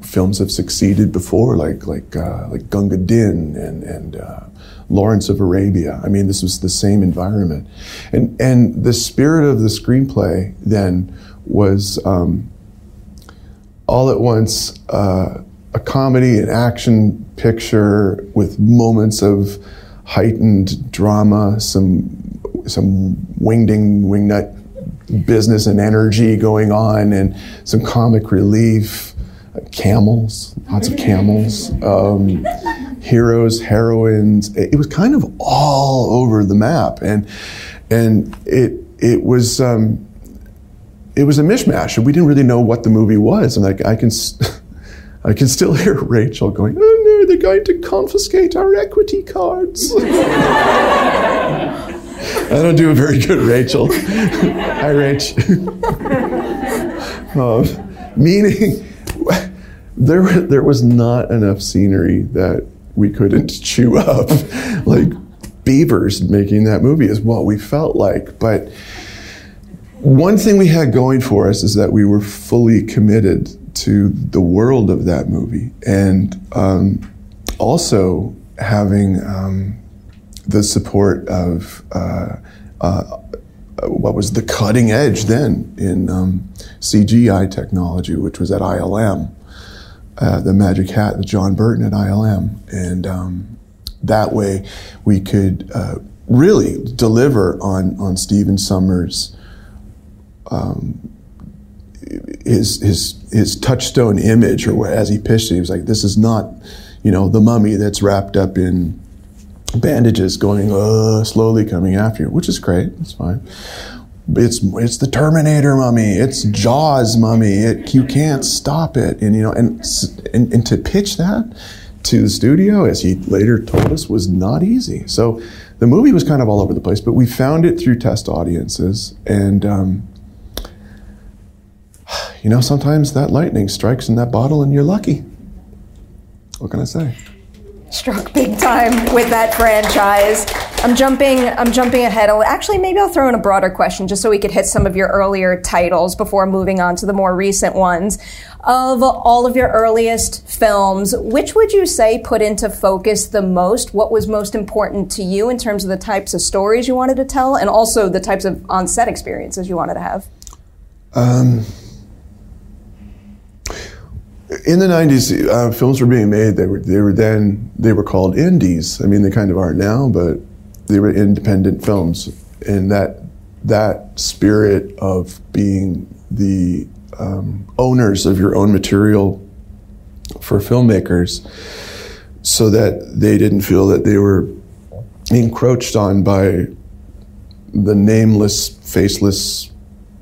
films have succeeded before, like, like, uh, like Gunga Din and, and uh, Lawrence of Arabia. I mean, this was the same environment. And, and the spirit of the screenplay then was. Um, all at once uh, a comedy, an action picture with moments of heightened drama, some some wingding, wingnut business and energy going on, and some comic relief. Camels, lots of camels, um, heroes, heroines. It, was kind of all over the map, and and it it was. Um, it was a mishmash, and we didn't really know what the movie was. And like I can, I can still hear Rachel going, "Oh no, they're going to confiscate our equity cards." I don't do a very good Rachel. Hi, Rach. um, meaning, there there was not enough scenery that we couldn't chew up, like beavers making that movie is what we felt like, but one thing we had going for us is that we were fully committed to the world of that movie, and um, also having um, the support of uh, uh, what was the cutting edge then in um, CGI technology, which was at ILM, uh, the Magic Hat with John Berton at ILM, and um, that way we could uh, really deliver on on Stephen Sommers. Um, his his his touchstone image, or as he pitched it, he was like, "This is not, you know, the mummy that's wrapped up in bandages going uh, slowly coming after you, which is great. It's fine. It's it's the Terminator mummy. It's Jaws mummy. It, you can't stop it. And you know, and, and and to pitch that to the studio, as he later told us, was not easy. So the movie was kind of all over the place, but we found it through test audiences, and um, you know, sometimes that lightning strikes in that bottle, and you're lucky. What can I say? Struck big time with that franchise. I'm jumping. I'm jumping ahead. Actually, maybe I'll throw in a broader question just so we could hit some of your earlier titles before moving on to the more recent ones. Of all of your earliest films, which would you say put into focus the most? What was most important to you in terms of the types of stories you wanted to tell, and also the types of on-set experiences you wanted to have? Um in the 90s uh, films were being made. They were they were then they were called indies. I mean they kind of are now but they were independent films. And that that spirit of being the um, owners of your own material for filmmakers so that they didn't feel that they were encroached on by the nameless faceless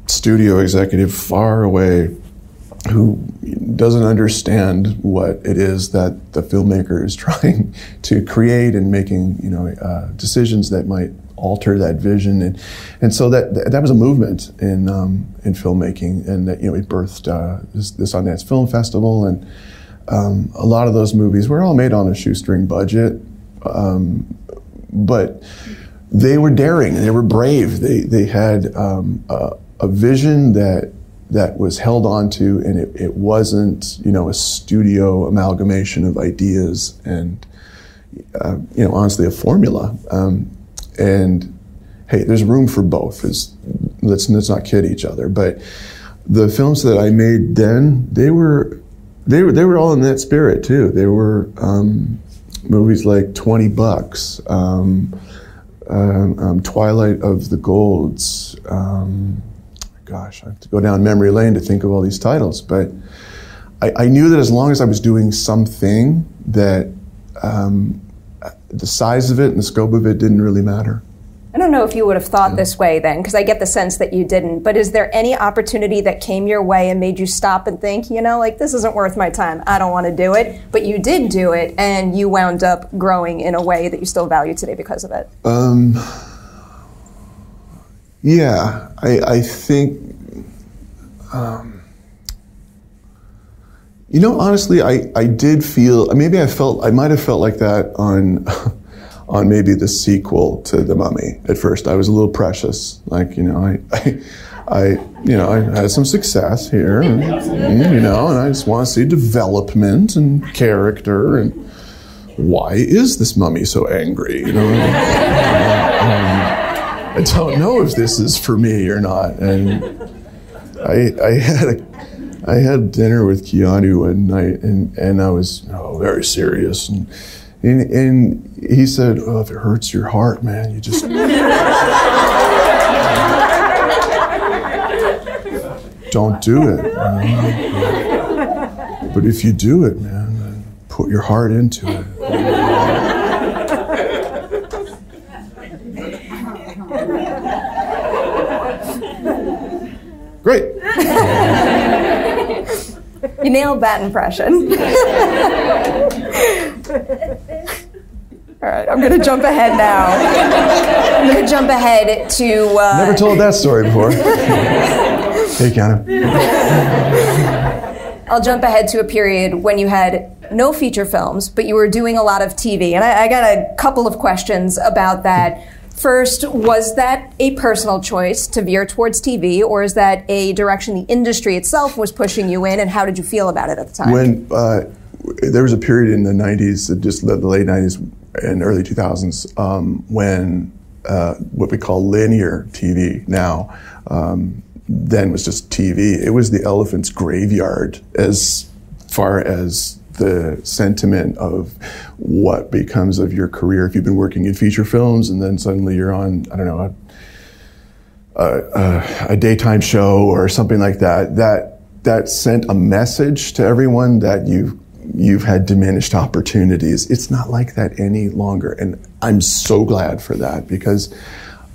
studio executive far away who doesn't understand what it is that the filmmaker is trying to create and making you know uh, decisions that might alter that vision. And and so that that was a movement in um, in filmmaking and that you know it birthed uh, this, this Sundance Film Festival. And um, a lot of those movies were all made on a shoestring budget. Um, but they were daring. They were brave. They they had um, a, a vision that that was held onto, and it, it wasn't, you know, a studio amalgamation of ideas and, uh, you know, honestly, a formula. Um, and hey, there's room for both. Is let's let's not kid each other. But the films that I made then, they were they were they were all in that spirit too. They were um, movies like Twenty Bucks. Um, um, um Twilight of the Golds, um, gosh, I have to go down memory lane to think of all these titles. But I, I knew that as long as I was doing something, that um, the size of it and the scope of it didn't really matter. I don't know if you would have thought this way then, because I get the sense that you didn't. But is there any opportunity that came your way and made you stop and think, you know, like this isn't worth my time. I don't want to do it. But you did do it, and you wound up growing in a way that you still value today because of it. Um, yeah, I, I think. Um, you know, honestly, I, I did feel maybe I felt I might have felt like that on on maybe the sequel to The Mummy. At first, I was a little precious, like you know, I, I, I you know, I had some success here, and, you know, and I just want to see development and character and why is this mummy so angry? You know. Um, I don't know if this is for me or not. And I, I had a, I had dinner with Keanu one night, and, and I was oh, very serious. And, and, and he said, oh, if it hurts your heart, man, you just. don't do it. But if you do it, man, put your heart into it. Great. you nailed that impression. All right, I'm going to jump ahead now. I'm going to jump ahead to. Uh, Never told that story before. hey, Keanu. I'll jump ahead to a period when you had no feature films, but you were doing a lot of TV. And I, I got a couple of questions about that First, was that a personal choice to veer towards TV, or is that a direction the industry itself was pushing you in, and how did you feel about it at the time? When uh, there was a period in the 90s, just the, late 90s and early 2000s, um, when uh, what we call linear TV now, um, then was just TV. It was the elephant's graveyard as far as the sentiment of what becomes of your career if you've been working in feature films and then suddenly you're on, I don't know, a, a, a daytime show or something like that. That that sent a message to everyone that you've you've had diminished opportunities. It's not like that any longer, and I'm so glad for that because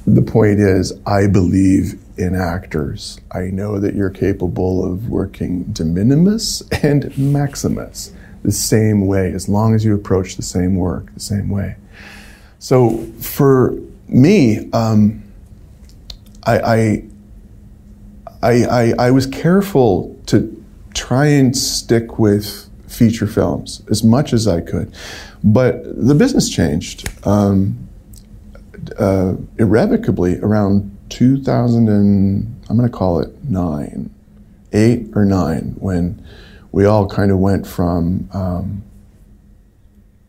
the point is, I believe in actors. I know that you're capable of working de minimis and maximus the same way, as long as you approach the same work the same way. So for me, um, I, I, I, I, was careful to try and stick with feature films as much as I could. But the business changed um, uh, irrevocably around 2000 and I'm going to call it nine, eight or nine, when we all kind of went from um,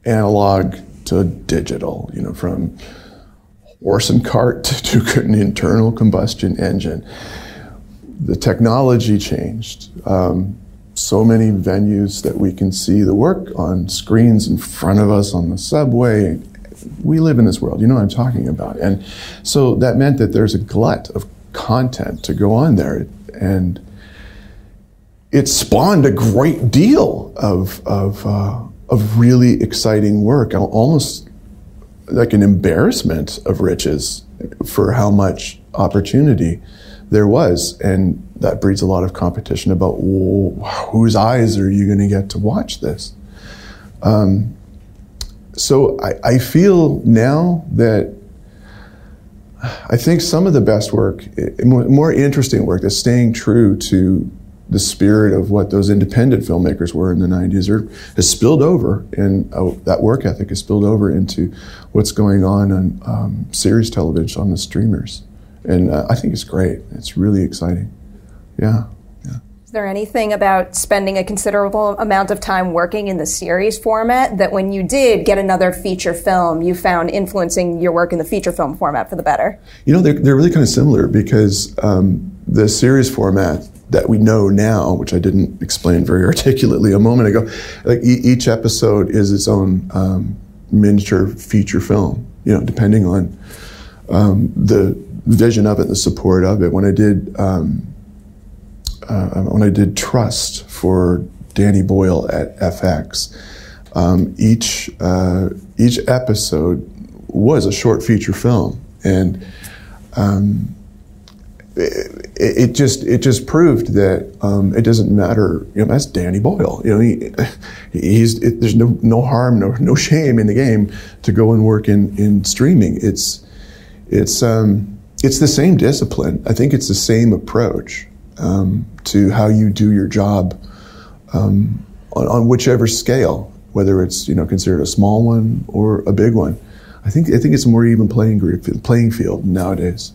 analog to digital, you know, from horse and cart to an internal combustion engine. The technology changed. Um, so many venues that we can see the work on screens in front of us on the subway. We live in this world, you know what I'm talking about. And so that meant that there's a glut of content to go on there. And it spawned a great deal of, of, uh, of really exciting work, almost like an embarrassment of riches for how much opportunity there was. And that breeds a lot of competition about whose eyes are you going to get to watch this? Um, so I, I, feel now that I think some of the best work, more interesting work, is staying true to the spirit of what those independent filmmakers were in the 90s are, has spilled over, and uh, that work ethic has spilled over into what's going on on um, series television on the streamers. And uh, I think it's great. It's really exciting. Yeah. yeah. Is there anything about spending a considerable amount of time working in the series format that when you did get another feature film, you found influencing your work in the feature film format for the better? You know, they're, they're really kind of similar because um, the series format that we know now, which I didn't explain very articulately a moment ago, like e- each episode is its own um, miniature feature film. You know, depending on um, the vision of it, the support of it. When I did um, uh, when I did Trust for Danny Boyle at FX, um, each uh, each episode was a short feature film, and um, it, it, just it just proved that um, it doesn't matter. You know, that's Danny Boyle. You know, he, he's it, there's no no harm, no no shame in the game to go and work in in streaming. It's it's um, it's the same discipline. I think it's the same approach um, to how you do your job um, on, on whichever scale, whether it's you know considered a small one or a big one. I think I think it's a more even playing playing field nowadays.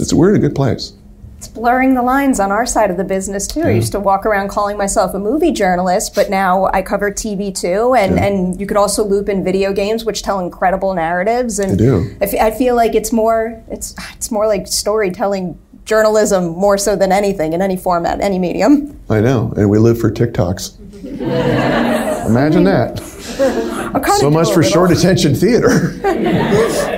It's, we're in a good place. It's blurring the lines on our side of the business too. Yeah. I used to walk around calling myself a movie journalist, but now I cover TV too, and, yeah. and you could also loop in video games, which tell incredible narratives. And I do. I, f- I feel like it's more it's it's more like storytelling journalism more so than anything in any format, any medium. I know, and we live for TikToks. Imagine that. So much for short attention theater.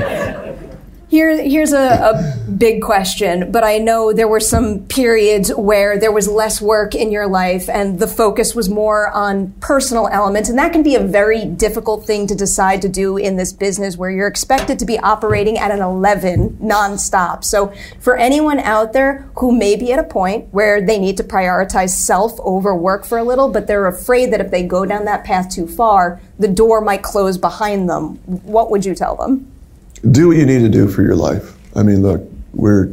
Here, here's a, a, big question, but I know there were some periods where there was less work in your life and the focus was more on personal elements. And that can be a very difficult thing to decide to do in this business where you're expected to be operating at an 11 nonstop. So for anyone out there who may be at a point where they need to prioritize self over work for a little, but they're afraid that if they go down that path too far, the door might close behind them, what would you tell them? Do what you need to do for your life. I mean, look, we're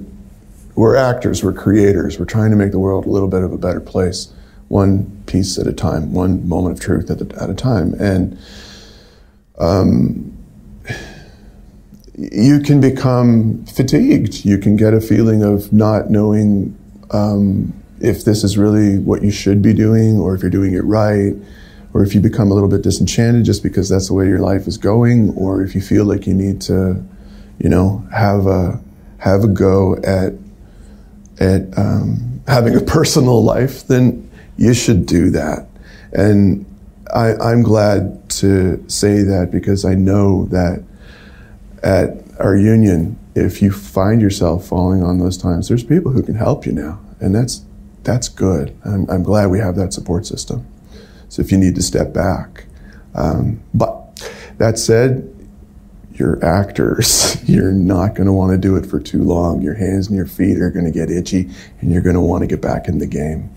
we're actors, we're creators, we're trying to make the world a little bit of a better place, one piece at a time, one moment of truth at, the, at a time, and um, you can become fatigued. You can get a feeling of not knowing um, if this is really what you should be doing or if you're doing it right or if you become a little bit disenchanted just because that's the way your life is going or if you feel like you need to you know have a have a go at at um, having a personal life then you should do that and I, I'm glad to say that because I know that at our union, if you find yourself falling on those times, there's people who can help you now, and that's that's good. I'm, I'm glad we have that support system. So if you need to step back, um, but that said, you're actors. You're not going to want to do it for too long. Your hands and your feet are going to get itchy, and you're going to want to get back in the game.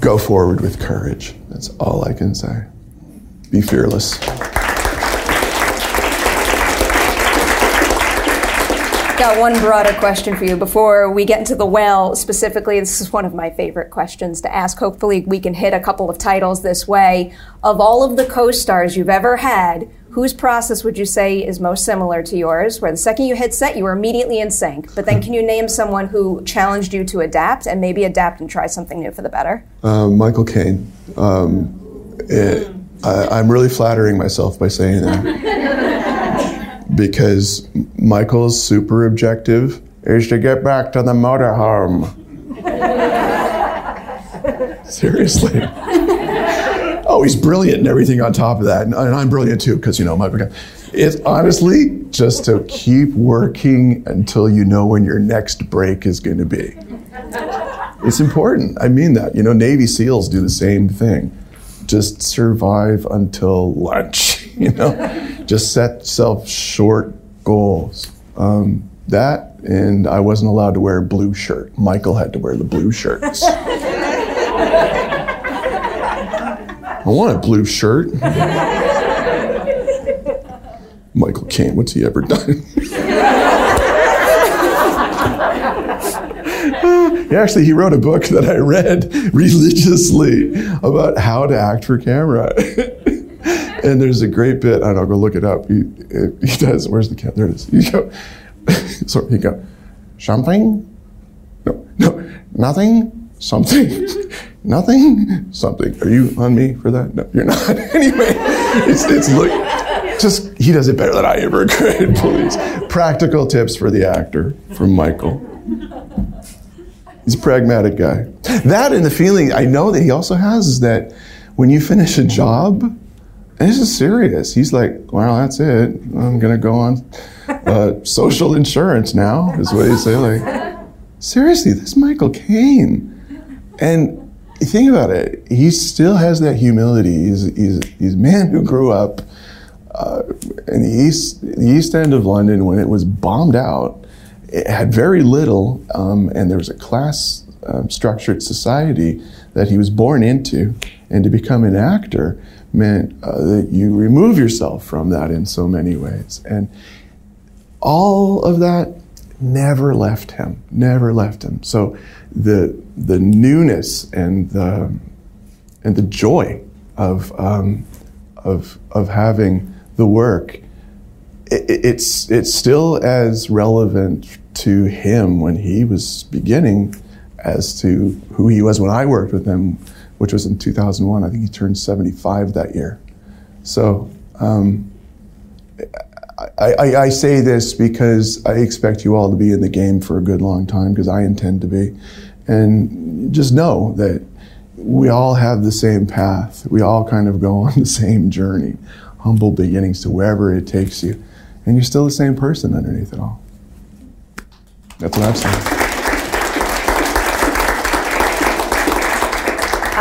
Go forward with courage. That's all I can say. Be fearless. Got one broader question for you before we get into the well specifically. This is one of my favorite questions to ask. Hopefully, we can hit a couple of titles this way. Of all of the co stars you've ever had, whose process would you say is most similar to yours? Where the second you hit set, you were immediately in sync. But then, can you name someone who challenged you to adapt and maybe adapt and try something new for the better? Uh, Michael Caine. Um, it, I, I'm really flattering myself by saying that. because Michael's super objective is to get back to the motorhome. Seriously. Oh, he's brilliant and everything on top of that. And, and I'm brilliant too, because, you know, my, it's honestly just to keep working until you know when your next break is going to be. It's important. I mean that. You know, Navy SEALs do the same thing. Just survive until lunch, you know? Just set self short goals. Um, that, and I wasn't allowed to wear a blue shirt. Michael had to wear the blue shirts. I want a blue shirt. Michael Caine, what's he ever done? Actually, he wrote a book that I read religiously about how to act for camera. and there's a great bit, and I'll go look it up. He, he does, where's the cat? There it is. You go, so he go, something? No, no, nothing, something, nothing, something. Are you on me for that? No, you're not. anyway, it's, it's look, just, he does it better than I ever could, please. Practical tips for the actor from Michael. He's a pragmatic guy. That and the feeling I know that he also has is that when you finish a job, and this is serious. He's like, well, that's it. I'm going to go on uh, social insurance now, is what he say. Like, seriously, this Michael Caine. And think about it. He still has that humility. He's, he's, he's a man who grew up uh, in the east, the east end of London when it was bombed out. It had very little, um, and there was a class um, structured society that he was born into. And to become an actor, meant uh, that you remove yourself from that in so many ways. And all of that never left him, never left him. So the, the newness and the, and the joy of, um, of, of having the work, it, it's, it's still as relevant to him when he was beginning as to who he was when I worked with him which was in 2001. I think he turned 75 that year. So um, I, I, I, say this because I expect you all to be in the game for a good long time because I intend to be. And just know that we all have the same path. We all kind of go on the same journey, humble beginnings to wherever it takes you. And you're still the same person underneath it all. That's what I've said.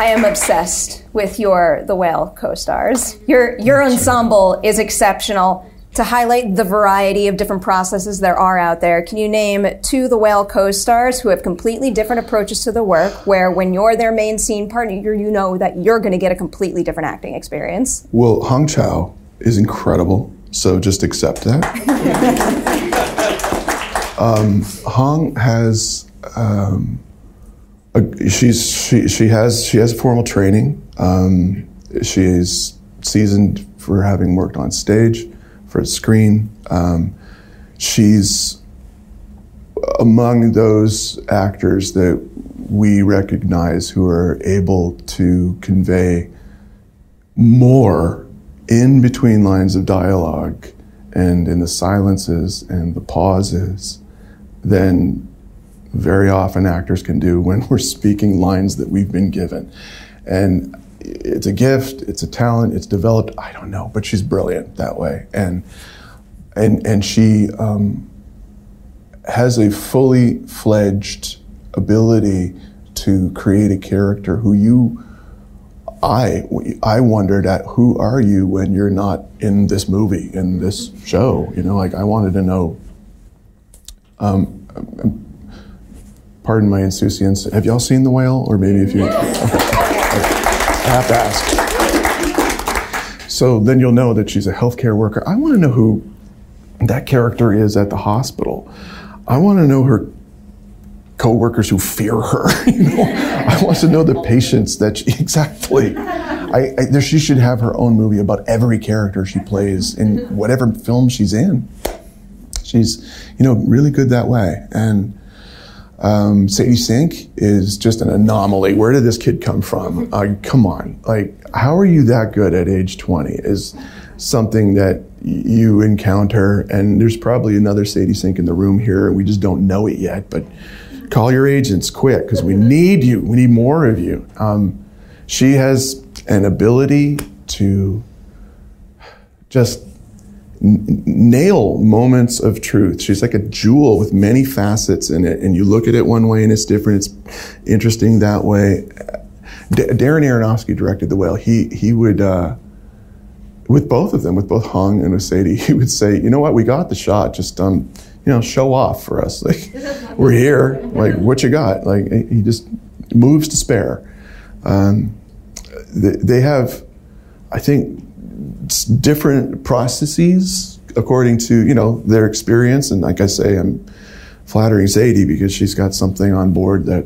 I am obsessed with your The Whale co-stars. Your your ensemble is exceptional. To highlight the variety of different processes there are out there, can you name two The Whale co-stars who have completely different approaches to the work? Where when you're their main scene partner, you know that you're going to get a completely different acting experience. Well, Hong Chau is incredible, so just accept that. um, Hong has. Um, she's she she has she has formal training. Um, she is seasoned for having worked on stage for screen. Um, she's among those actors that we recognize who are able to convey more in between lines of dialogue and in the silences and the pauses than very often actors can do when we're speaking lines that we've been given. And it's a gift, it's a talent, it's developed, I don't know, but she's brilliant that way. And and and she um, has a fully fledged ability to create a character who you I I wondered at who are you when you're not in this movie in this show you know like I wanted to know um, pardon my insouciance have y'all seen the whale or maybe if you. I have to ask so then you'll know that she's a healthcare worker I want to know who that character is at the hospital I want to know her coworkers who fear her. you know, I want to know the patients that she, exactly. I, I, she should have her own movie about every character she plays in whatever film she's in. She's, you know, really good that way. And um, Sadie Sink is just an anomaly. Where did this kid come from? Uh, come on, like, how are you that good at age 20? Is something that you encounter, and there's probably another Sadie Sink in the room here, and we just don't know it yet. But call your agents quick because we need you. We need more of you. Um, she has an ability to just n- nail moments of truth. She's like a jewel with many facets in it, and you look at it one way and it's different. It's interesting that way. D- Darren Aronofsky directed The Whale. He he would. Uh, with both of them, with both Hong and with Sadie, he would say, "You know what? We got the shot. Just um, you know, show off for us. Like, we're here. Like, what you got? Like, he just moves to spare. Um, they have, I think, different processes according to you know their experience. And like I say, I'm flattering Sadie because she's got something on board that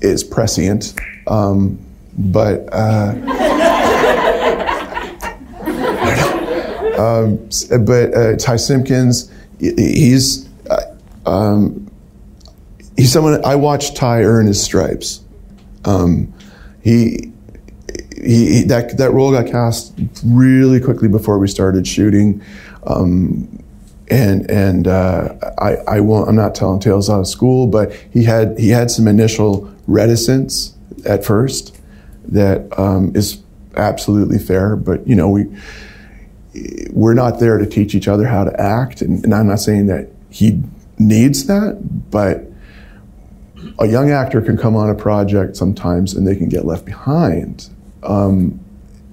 is prescient. Um, but uh, um, but uh, Ty Simpkins he's uh, um, he's someone I watched Ty earn his stripes. Um, he, that that role got cast really quickly before we started shooting, um, and and uh, I I won't I'm not telling tales out of school, but he had he had some initial reticence at first that um, is absolutely fair, but you know we we're not there to teach each other how to act. And, and, I'm not saying that he needs that, but a young actor can come on a project sometimes and they can get left behind um,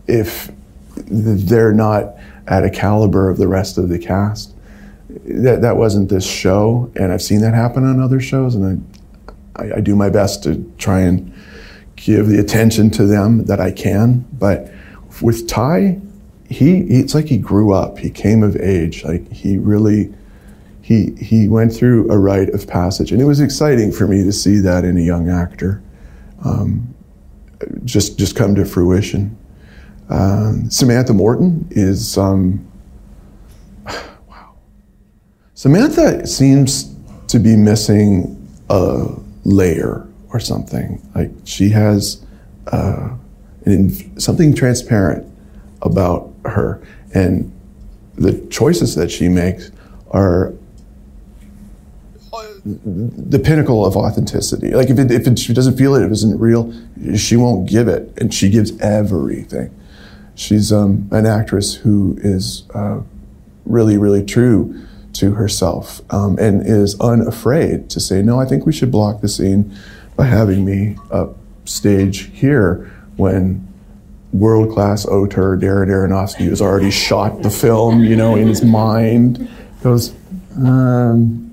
if they're not at a caliber of the rest of the cast. That, that wasn't this show, and I've seen that happen on other shows, and I, I, I do my best to try and give the attention to them that I can. But with Ty, he it's like he grew up he came of age like he really he he went through a rite of passage and it was exciting for me to see that in a young actor um, just just come to fruition. Um, samantha morton is um, wow. Samantha seems to be missing a layer or something. Like she has uh, an, something transparent about her. And the choices that she makes are the pinnacle of authenticity. Like if, it, if it, she doesn't feel it, if it isn't real, she won't give it, and she gives everything. She's um, an actress who is uh, really, really true to herself um, and is unafraid to say, "No, I think we should block the scene by having me up stage here." When world class auteur Darren Aronofsky has already shot the film, you know, in his mind. Goes, um,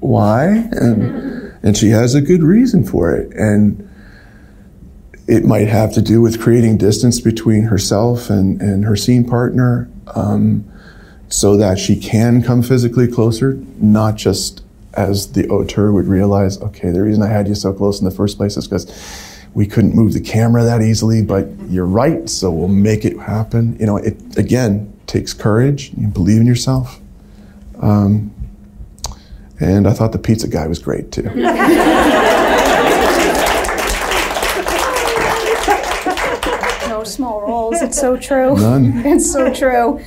why? And, and she has a good reason for it. And it might have to do with creating distance between herself and, and her scene partner um, so that she can come physically closer, not just as the auteur would realize, okay, the reason I had you so close in the first place is because we couldn't move the camera that easily, but you're right, so we'll make it happen. You know, it again, takes courage. You believe in yourself. Um, and I thought the pizza guy was great too. no small roles. It's so true. None. It's so true.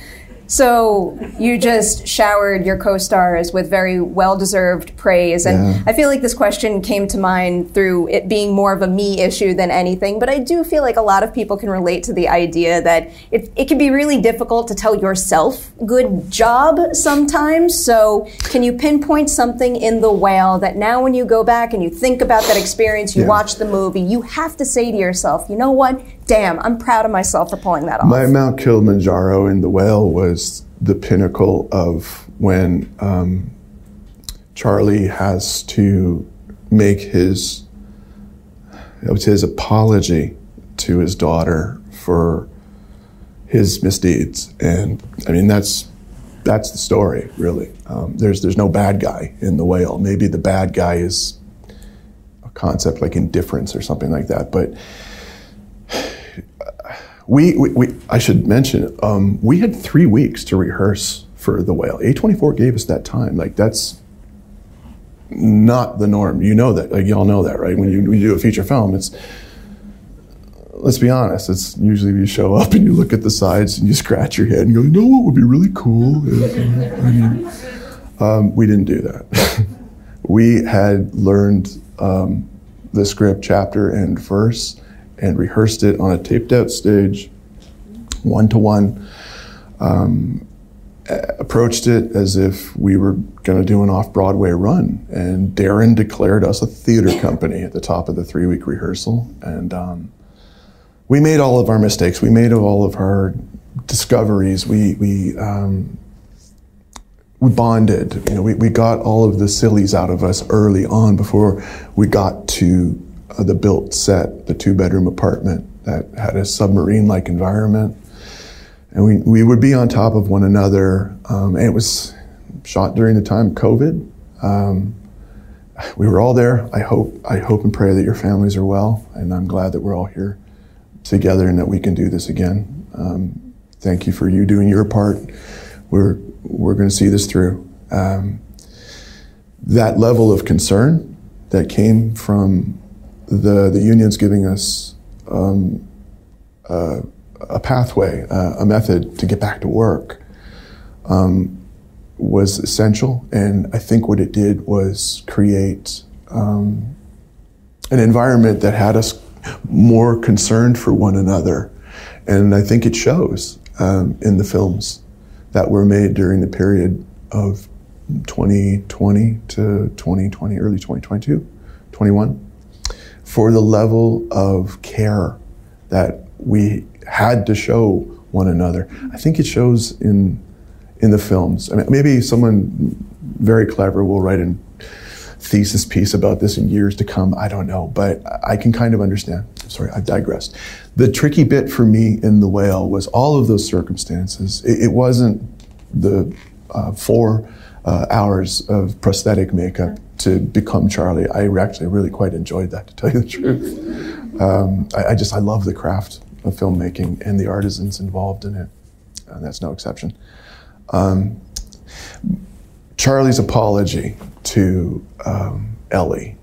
So you just showered your co-stars with very well-deserved praise, and Yeah. I feel like this question came to mind through it being more of a me issue than anything. But I do feel like a lot of people can relate to the idea that it, it can be really difficult to tell yourself good job sometimes. So can you pinpoint something in the whale that now, when you go back and you think about that experience, you Yeah. watch the movie, you have to say to yourself, you know what? Damn, I'm proud of myself for pulling that off. My Mount Kilimanjaro in the whale was the pinnacle of when um, Charlie has to make his it was his apology to his daughter for his misdeeds, and I mean that's that's the story really. Um, there's there's no bad guy in the whale. Maybe the bad guy is a concept like indifference or something like that, but we, we, we I should mention, um, we had three weeks to rehearse for the whale. A24 gave us that time. Like that's not the norm. You know that. Like y'all know that, right? When you, when you do a feature film, it's let's be honest. It's usually you show up and you look at the sides and you scratch your head and go, you know what would be really cool? I mean, um, we didn't do that. we had learned um, the script chapter and verse and rehearsed it on a taped out stage, one to one. Approached it as if we were going to do an off Broadway run. And Darren declared us a theater company at the top of the three week rehearsal. And um, we made all of our mistakes. We made all of our discoveries. We, we, um, we bonded. You know, we, we got all of the sillies out of us early on before we got to uh, the built set, the two bedroom apartment that had a submarine like environment. And we, we would be on top of one another. Um, and it was shot during the time COVID. Um, we were all there. I hope, I hope and pray that your families are well. And I'm glad that we're all here together and that we can do this again. Um, thank you for you doing your part. We're, we're going to see this through. Um, that level of concern that came from the, the unions giving us um, uh, a pathway, uh, a method to get back to work um, was essential. And I think what it did was create um, an environment that had us more concerned for one another. And I think it shows um, in the films that were made during the period of 2020 to 2020, early 2022, 21, for the level of care that we had to show one another. I think it shows in in the films. I mean, maybe someone very clever will write a thesis piece about this in years to come. I don't know, but I can kind of understand. Sorry, I've digressed. The tricky bit for me in The Whale was all of those circumstances. It, it wasn't the uh, four uh, hours of prosthetic makeup to become Charlie. I actually really quite enjoyed that, to tell you the truth. Um, I, I just I love the craft of filmmaking and the artisans involved in it. And that's no exception. Um, Charlie's apology to um, Ellie.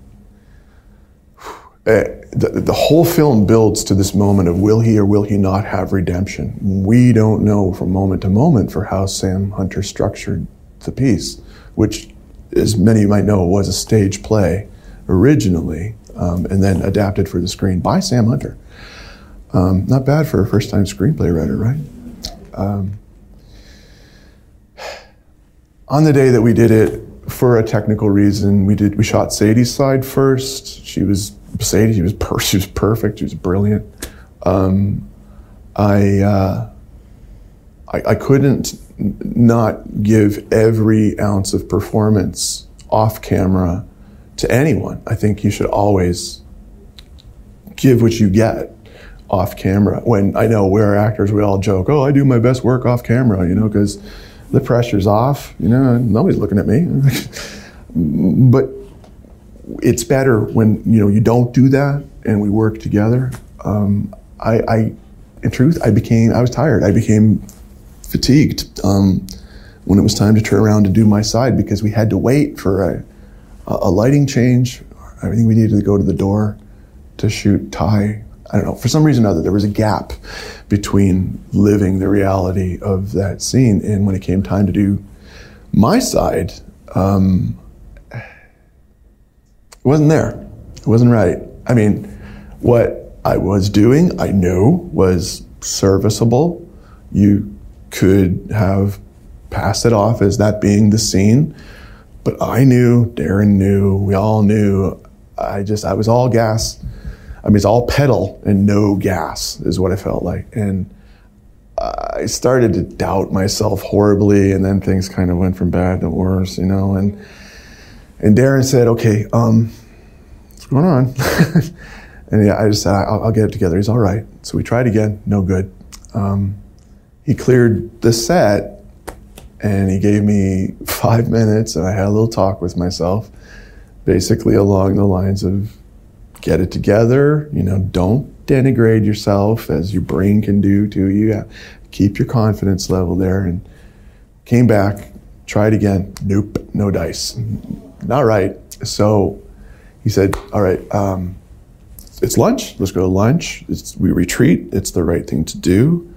Uh, the, the whole film builds to this moment of will he or will he not have redemption? We don't know from moment to moment for how Sam Hunter structured the piece, which, as many of you might know, it was a stage play originally um, and then adapted for the screen by Sam Hunter. Um, not bad for a first time screenplay writer, right? Um, on the day that we did it, for a technical reason, we did we shot Sadie's side first. She was Sadie. She was per, she was perfect. She was brilliant. Um, I, uh, I I couldn't not give every ounce of performance off camera to anyone. I think you should always give what you get off camera. When I know we're actors, we all joke, "Oh, I do my best work off camera," you know, because the pressure's off. You know, nobody's looking at me. but it's better when you know you don't do that and we work together. Um, I, I, in truth, I became I was tired. I became fatigued um, when it was time to turn around and do my side because we had to wait for a, a lighting change. I think we needed to go to the door to shoot Ty. I don't know. For some reason or other, there was a gap between living the reality of that scene and when it came time to do my side, um, it wasn't there. It wasn't right. I mean, what I was doing, I knew was serviceable. You could have passed it off as that being the scene, but I knew, Darren knew, we all knew. I just, I was all gas. I mean, it's all pedal and no gas is what I felt like. And I started to doubt myself horribly, and then things kind of went from bad to worse, you know. And and Darren said, "Okay, um, what's going on?" and yeah, I just said, I'll, "I'll, get it together." He's all right. So we tried again, no good. Um, he cleared the set, and he gave me five minutes, and I had a little talk with myself, basically along the lines of, "Get it together, you know, don't." denigrate yourself as your brain can do to you. Keep your confidence level there. And came back, tried again. Nope, no dice. Not right. So he said, All right, um, it's lunch. Let's go to lunch. It's, we retreat. It's the right thing to do.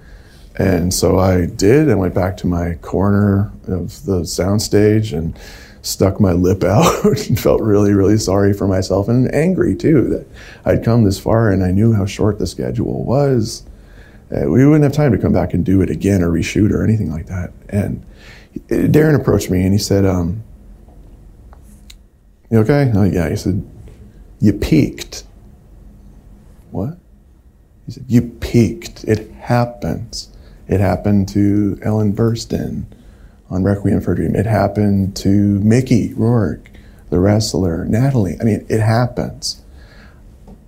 And so I did. I went back to my corner of the soundstage and stuck my lip out and felt really, really sorry for myself and angry too that I'd come this far and I knew how short the schedule was. Uh, we wouldn't have time to come back and do it again or reshoot or anything like that. And Darren approached me and he said, um, You okay? Oh, yeah. He said, You peaked. What? He said, You peaked. It happens. It happened to Ellen Burstyn on Requiem for a Dream. It happened to Mickey Rourke, the wrestler, Natalie. I mean, it happens.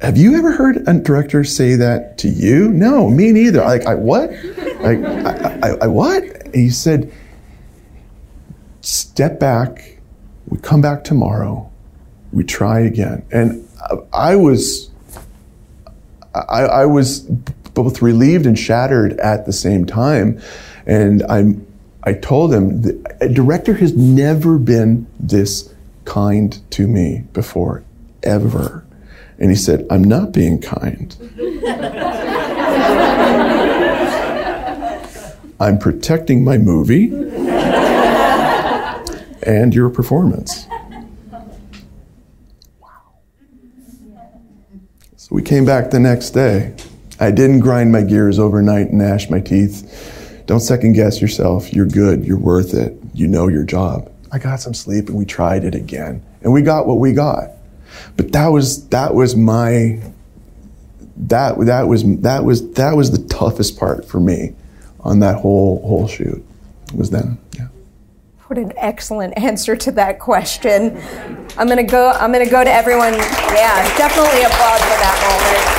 Have you ever heard a director say that to you? No, me neither. Like, I what? Like, I, I, I what? And he said, step back. We come back tomorrow. We try again. And I was, I, I was both relieved and shattered at the same time. And I'm, I told him, a director has never been this kind to me before, ever. And he said, I'm not being kind. I'm protecting my movie and your performance. Wow. So we came back the next day. I didn't grind my gears overnight and gnash my teeth. Don't second guess yourself. You're good. You're worth it. You know your job. I got some sleep and we tried it again. And we got what we got. But that was that was my that that was that was that was the toughest part for me on that whole whole shoot. Was then. Yeah. What an excellent answer to that question. I'm gonna go I'm gonna go to everyone. Yeah, definitely applaud for that moment.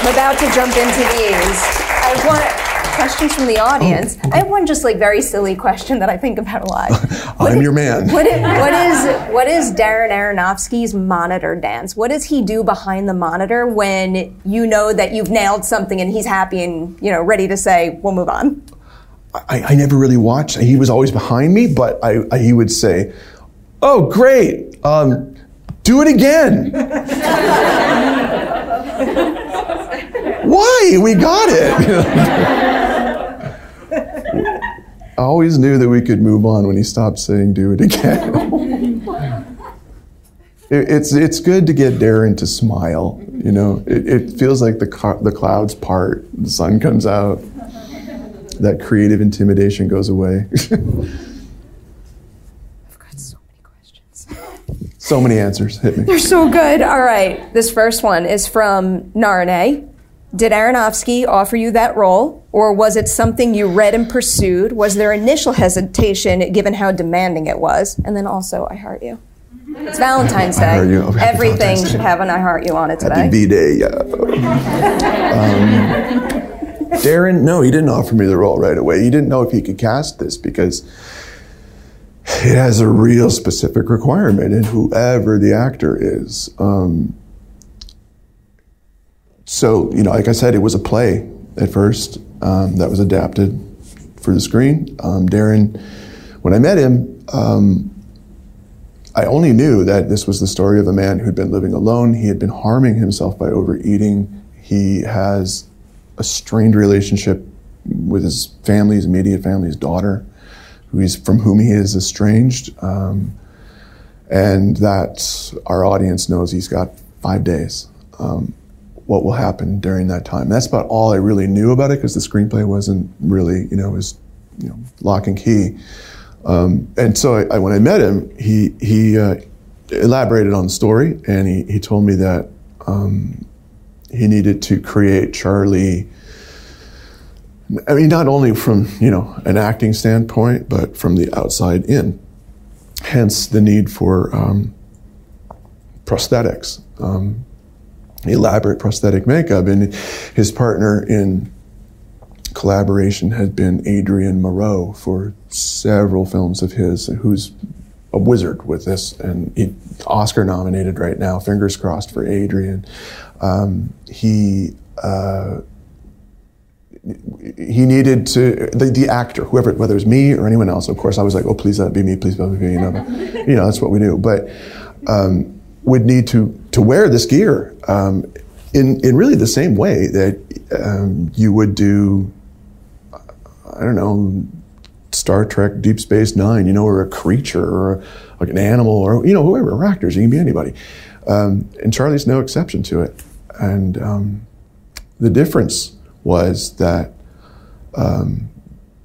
I'm about to jump into these. I want questions from the audience. Oh, okay. I have one just like very silly question that I think about a lot. I'm your man. What is, what is what is Darren Aronofsky's monitor dance? What does he do behind the monitor when you know that you've nailed something and he's happy and you know ready to say we'll move on? I, I never really watched. He was always behind me, but I, I, he would say, "Oh, great! Um, do it again." Why? We got it. I always knew that we could move on when he stopped saying do it again. it, it's, it's good to get Darren to smile. You know, it, it feels like the, car, the clouds part, the sun comes out, that creative intimidation goes away. I've got so many questions. So many answers. Hit me. They're so good. All right. This first one is from Narne. Did Aronofsky offer you that role, or was it something you read and pursued? Was there initial hesitation given how demanding it was? And then also, I heart you. It's Valentine's Day. Okay, Everything Valentine's should have an I heart you on it today. Happy V Day. Yeah. um, Darren, no, he didn't offer me the role right away. He didn't know if he could cast this because it has a real specific requirement in whoever the actor is. Um, so, you know, like I said, it was a play at first um, that was adapted for the screen. Um, Darren, when I met him, um, I only knew that this was the story of a man who'd been living alone. He had been harming himself by overeating. He has a strained relationship with his family, his immediate family, his daughter, who he's, from whom he is estranged. Um, and that our audience knows he's got five days. Um, what will happen during that time? That's about all I really knew about it because the screenplay wasn't really, you know, was you know lock and key. Um, and so I, I, when I met him, he he uh, elaborated on the story, and he he told me that um, he needed to create Charlie. I mean, not only from you know an acting standpoint, but from the outside in. Hence the need for um, prosthetics, um, elaborate prosthetic makeup, and his partner in collaboration had been Adrien Morot for several films of his, who's a wizard with this, and he, Oscar nominated right now. Fingers crossed for Adrien. Um, he uh, he needed to the, the actor, whoever, whether it was me or anyone else. Of course, I was like, "Oh, please let it be me, please let it be me." You know, you know that's what we do. But um, would need to to wear this gear um, in in really the same way that um, you would do I don't know, Star Trek, Deep Space Nine, you know, or a creature or a, like an animal or, you know, whoever, or actors, you can be anybody. Um, and Charlie's no exception to it. And um, the difference was that um,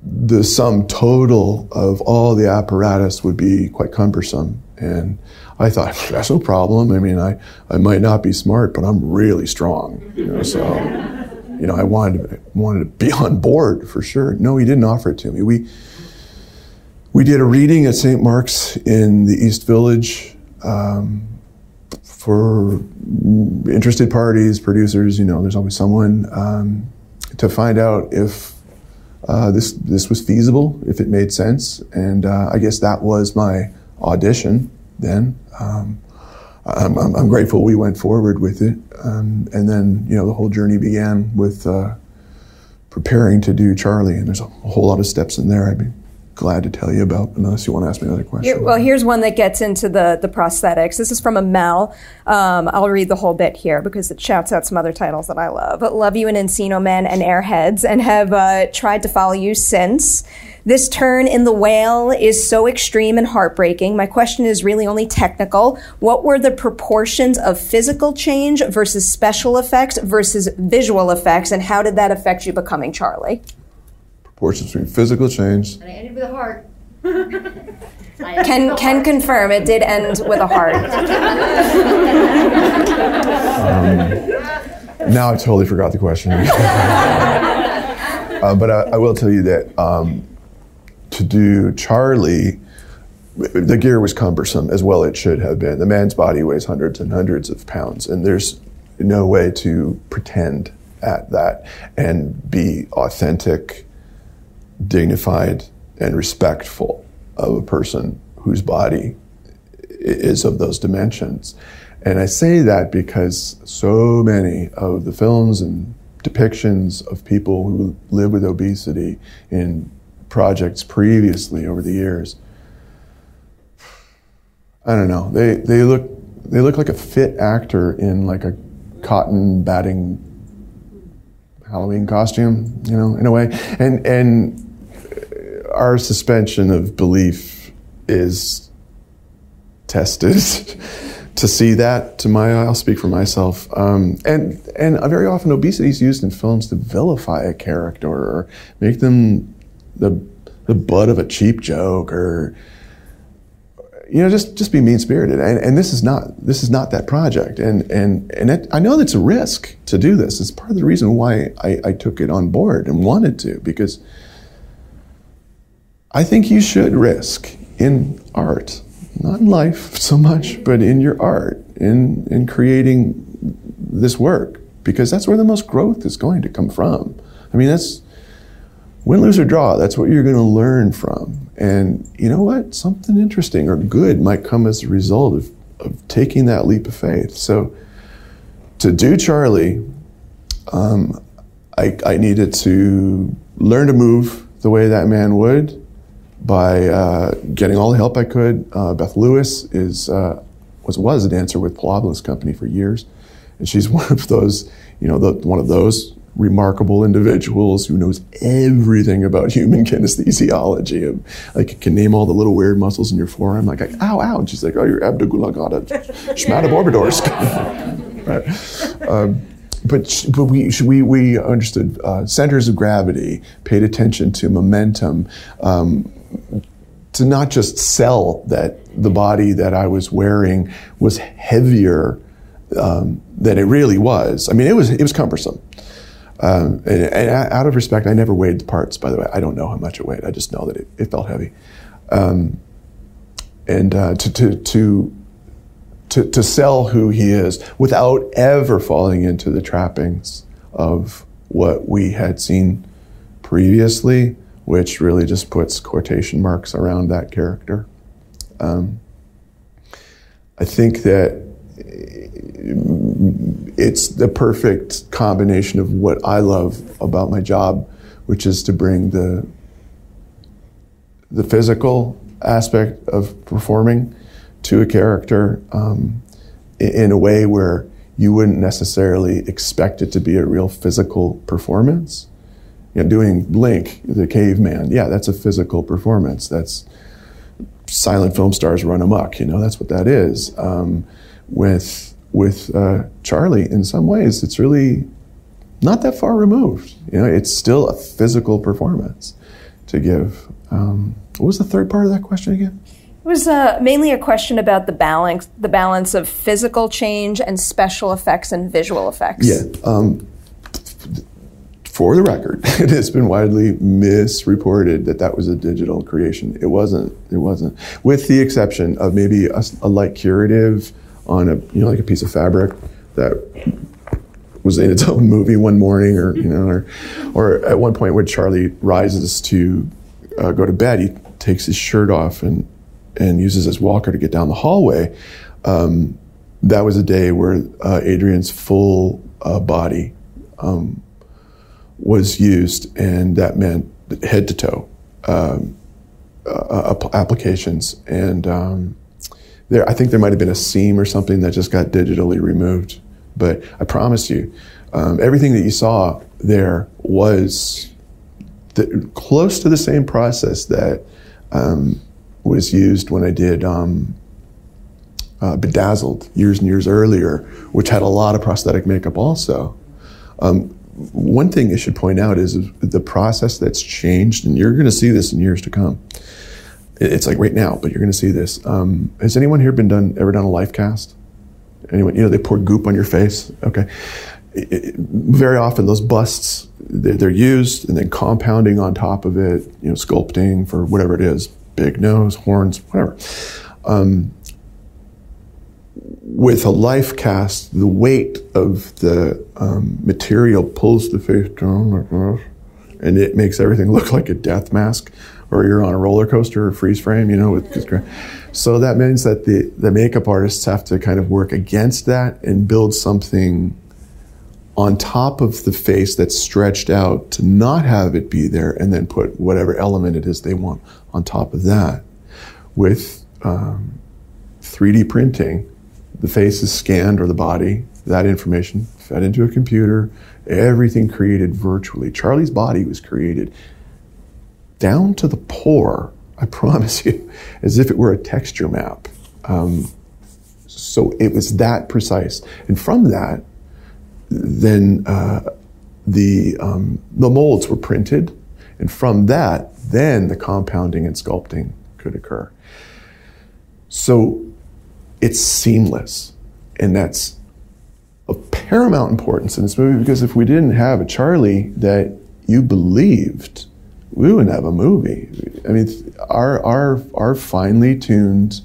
the sum total of all the apparatus would be quite cumbersome. And I thought, that's no problem. I mean, I, I might not be smart, but I'm really strong. You know, so you know, I wanted to, wanted to be on board for sure. No, he didn't offer it to me. We we did a reading at St. Mark's in the East Village um, for interested parties, producers. You know, there's always someone um, to find out if uh, this this was feasible, if it made sense, and uh, I guess that was my audition then. Um, I'm, I'm, I'm, grateful we went forward with it. Um, and then, you know, the whole journey began with uh, preparing to do Charlie. And there's a whole lot of steps in there I'd be glad to tell you about, unless you want to ask me another question. well, here's one that gets into the, the prosthetics. This is from a Mel. Um, I'll read the whole bit here because it shouts out some other titles that I love. Love you and Encino Men and Airheads and have uh, tried to follow you since. This turn in the whale is so extreme and heartbreaking. My question is really only technical. What were the proportions of physical change versus special effects versus visual effects, and how did that affect you becoming Charlie? Proportions between physical change. And I ended with a heart. can can confirm it did end with a heart. um, now I totally forgot the question. uh, but I, I, will tell you that um, to do Charlie, the gear was cumbersome as well it should have been. The man's body weighs hundreds and hundreds of pounds, and there's no way to pretend at that and be authentic, dignified, and respectful of a person whose body is of those dimensions. And I say that because so many of the films and depictions of people who live with obesity in projects previously over the years. I don't know. They they look they look like a fit actor in like a cotton batting Halloween costume, you know, in a way. And and our suspension of belief is tested to see that. To my, eye, I'll speak for myself. Um, and and very often obesity is used in films to vilify a character or make them the the butt of a cheap joke or you know just just be mean spirited and, and this is not this is not that project. And and and it, I know that's a risk to do this. It's part of the reason why I, I took it on board and wanted to because I think you should risk in art not in life so much but in your art in in creating this work because that's where the most growth is going to come from. I mean that's win, lose, or draw. That's what you're going to learn from. And you know what? Something interesting or good might come as a result of, of taking that leap of faith. So to do Charlie, um, I, I needed to learn to move the way that man would by uh, getting all the help I could. Uh, Beth Lewis is uh, was was a dancer with Paul Company for years, and she's one of those you know the, one of those remarkable individuals who knows everything about human kinesthesiology. Like can name all the little weird muscles in your forearm. Like, like ow, ow. And she's like, oh, your abdogulagata schmataborbidors. right. Um, but, but we, we, we understood uh, centers of gravity, paid attention to momentum, um, to not just sell that the body that I was wearing was heavier um, than it really was. I mean, it was, it was cumbersome. Um, and, and, out of respect, I never weighed the parts, by the way. I don't know how much it weighed. I just know that it, it felt heavy. Um, and uh, to, to, to, to, to sell who he is without ever falling into the trappings of what we had seen previously, which really just puts quotation marks around that character. Um, I think that it's the perfect combination of what I love about my job, which is to bring the the physical aspect of performing to a character um, in a way where you wouldn't necessarily expect it to be a real physical performance. You know, doing Link, the caveman, yeah, that's a physical performance. That's silent film stars run amok. You know, that's what that is. Um, with with uh, Charlie, in some ways, it's really not that far removed. You know, it's still a physical performance to give. Um, what was the third part of that question again? It was uh, mainly a question about the balance, the balance of physical change and special effects and visual effects. Yeah. Um, for the record, it has been widely misreported that that was a digital creation. It wasn't. It wasn't. With the exception of maybe a, a light curative on a you know like a piece of fabric that was in its own movie one morning, or you know, or or at one point when Charlie rises to uh, go to bed, he takes his shirt off and and uses his walker to get down the hallway. Um, that was a day where uh, Adrien's full uh, body um, was used, and that meant head to toe um, applications and. There, I think there might have been a seam or something that just got digitally removed. But I promise you, um, everything that you saw there was the, close to the same process that um, was used when I did um, uh, Bedazzled years and years earlier, which had a lot of prosthetic makeup also. Um, one thing I should point out is the process that's changed, and you're going to see this in years to come it's like right now, but you're going to see this. Um, has anyone here been done ever done a life cast? Anyone? You know, they pour goop on your face. Okay. It, it, very often, those busts they're, they're, used and then compounding on top of it. You know, sculpting for whatever it is, big nose, horns, whatever. Um, with a life cast, the weight of the um, material pulls the face down like this, and it makes everything look like a death mask or you're on a roller coaster or freeze frame, you know. With, so that means that the, the makeup artists have to kind of work against that and build something on top of the face that's stretched out to not have it be there and then put whatever element it is they want on top of that. With um, 3D printing, the face is scanned or the body, that information fed into a computer, everything created virtually. Charlie's body was created down to the pore, I promise you, as if it were a texture map. Um, so it was that precise. And from that, then uh, the, um, the molds were printed. And from that, then the compounding and sculpting could occur. So it's seamless. And that's of paramount importance in this movie because if we didn't have a Charlie that you believed we wouldn't have a movie. I mean, our our our finely tuned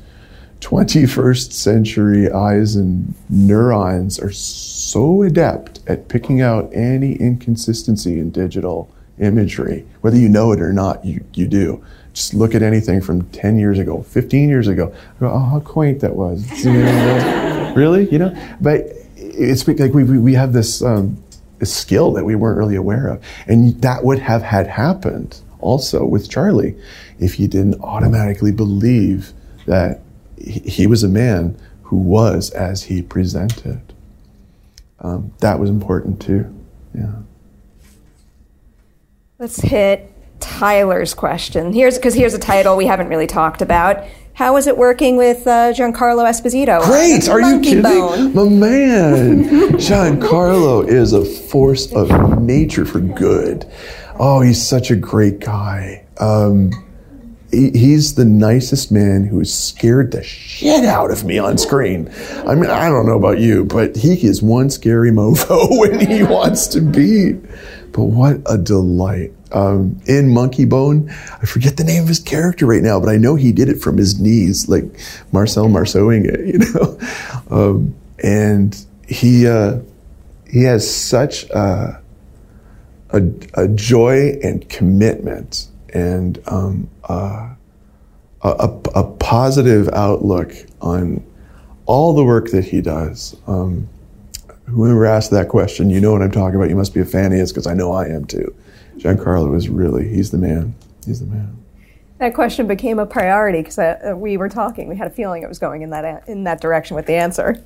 21st century eyes and neurons are so adept at picking out any inconsistency in digital imagery, whether you know it or not. You you do. Just look at anything from 10 years ago, 15 years ago. Go, oh, how quaint that was. really, you know. But it's like we we we have this. Um, skill that we weren't really aware of. And that would have had happened also with Charlie. If he didn't automatically believe that he, was a man who was as he presented, um, that was important too. Yeah. Let's hit Tyler's question. Here's because here's a title we haven't really talked about. How is it working with uh, Giancarlo Esposito? Great! Are you kidding? Bone. My man, Giancarlo is a force of nature for good. Oh, he's such a great guy. Um, he- he's the nicest man who has scared the shit out of me on screen. I mean, I don't know about you, but he is one scary mofo when he wants to be. But what a delight. Um, in Monkeybone, I forget the name of his character right now, but I know he did it from his knees, like Marcel Marceauing it, you know? Um, and he, uh, he has such a, a, a joy and commitment and um, uh, a, a, a positive outlook on all the work that he does. Um, whoever asked that question, you know what I'm talking about. You must be a fan of his because I know I am too. Giancarlo is really, he's the man. He's the man. That question became a priority because uh, we were talking. We had a feeling it was going in that in that direction with the answer.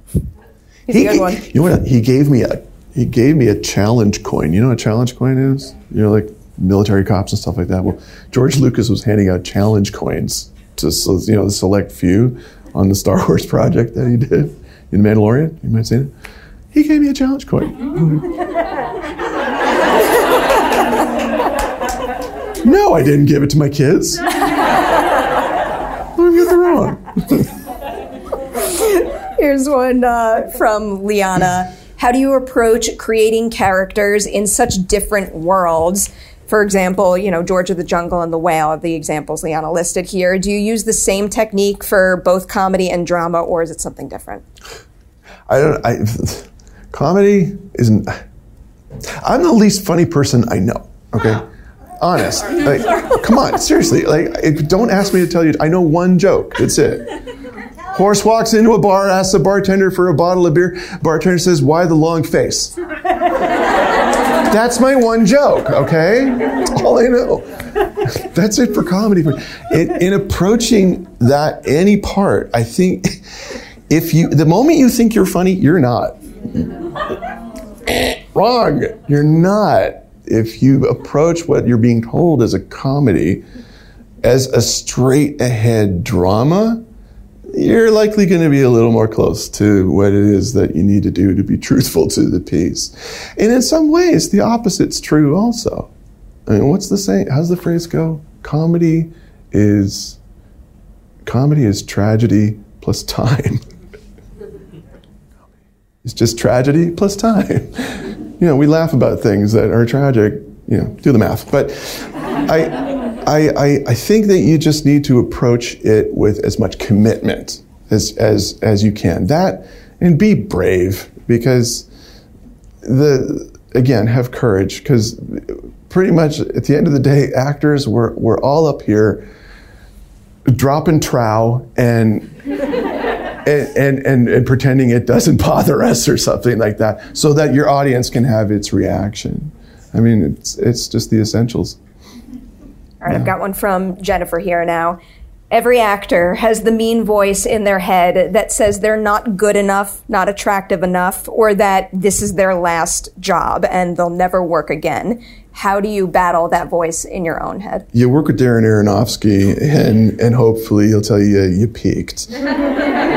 He's a good one. You know what? He gave me a he gave me a challenge coin. You know what a challenge coin is? You know, like military cops and stuff like that. Well, George Lucas was handing out challenge coins to you know the select few on the Star Wars project that he did in Mandalorian. You might have seen it. He gave me a challenge coin. no, I didn't give it to my kids. Don't get the wrong. Here's one uh, from Liana. How do you approach creating characters in such different worlds? For example, you know, George of the Jungle and The Whale are the examples Liana listed here. Do you use the same technique for both comedy and drama, or is it something different? I don't. I comedy isn't. I'm the least funny person I know. Okay, honest. Like, come on, seriously. Like, don't ask me to tell you. I know one joke. That's it. Horse walks into a bar, asks the bartender for a bottle of beer. Bartender says, "Why the long face?" That's my one joke. Okay, That's all I know. That's it for comedy. In, in approaching that any part, I think if you the moment you think you're funny, you're not. Wrong. You're not. If you approach what you're being told as a comedy, as a straight ahead drama, you're likely going to be a little more close to what it is that you need to do to be truthful to the piece. And in some ways, the opposite's true also. I mean, what's the saying? How's the phrase go? Comedy is comedy is tragedy plus time. It's just tragedy plus time. You know, we laugh about things that are tragic. You know, do the math. But I, I, I, think that you just need to approach it with as much commitment as as as you can. That and be brave because the again have courage because pretty much at the end of the day, actors we're we're all up here dropping trow and and, and, and, and pretending it doesn't bother us or something like that, so that your audience can have its reaction. I mean, it's, it's just the essentials. All right, I've got one from Jennifer here now. Every actor has the mean voice in their head that says they're not good enough, not attractive enough, or that this is their last job and they'll never work again. How do you battle that voice in your own head? You work with Darren Aronofsky, and, and hopefully he'll tell you you peaked.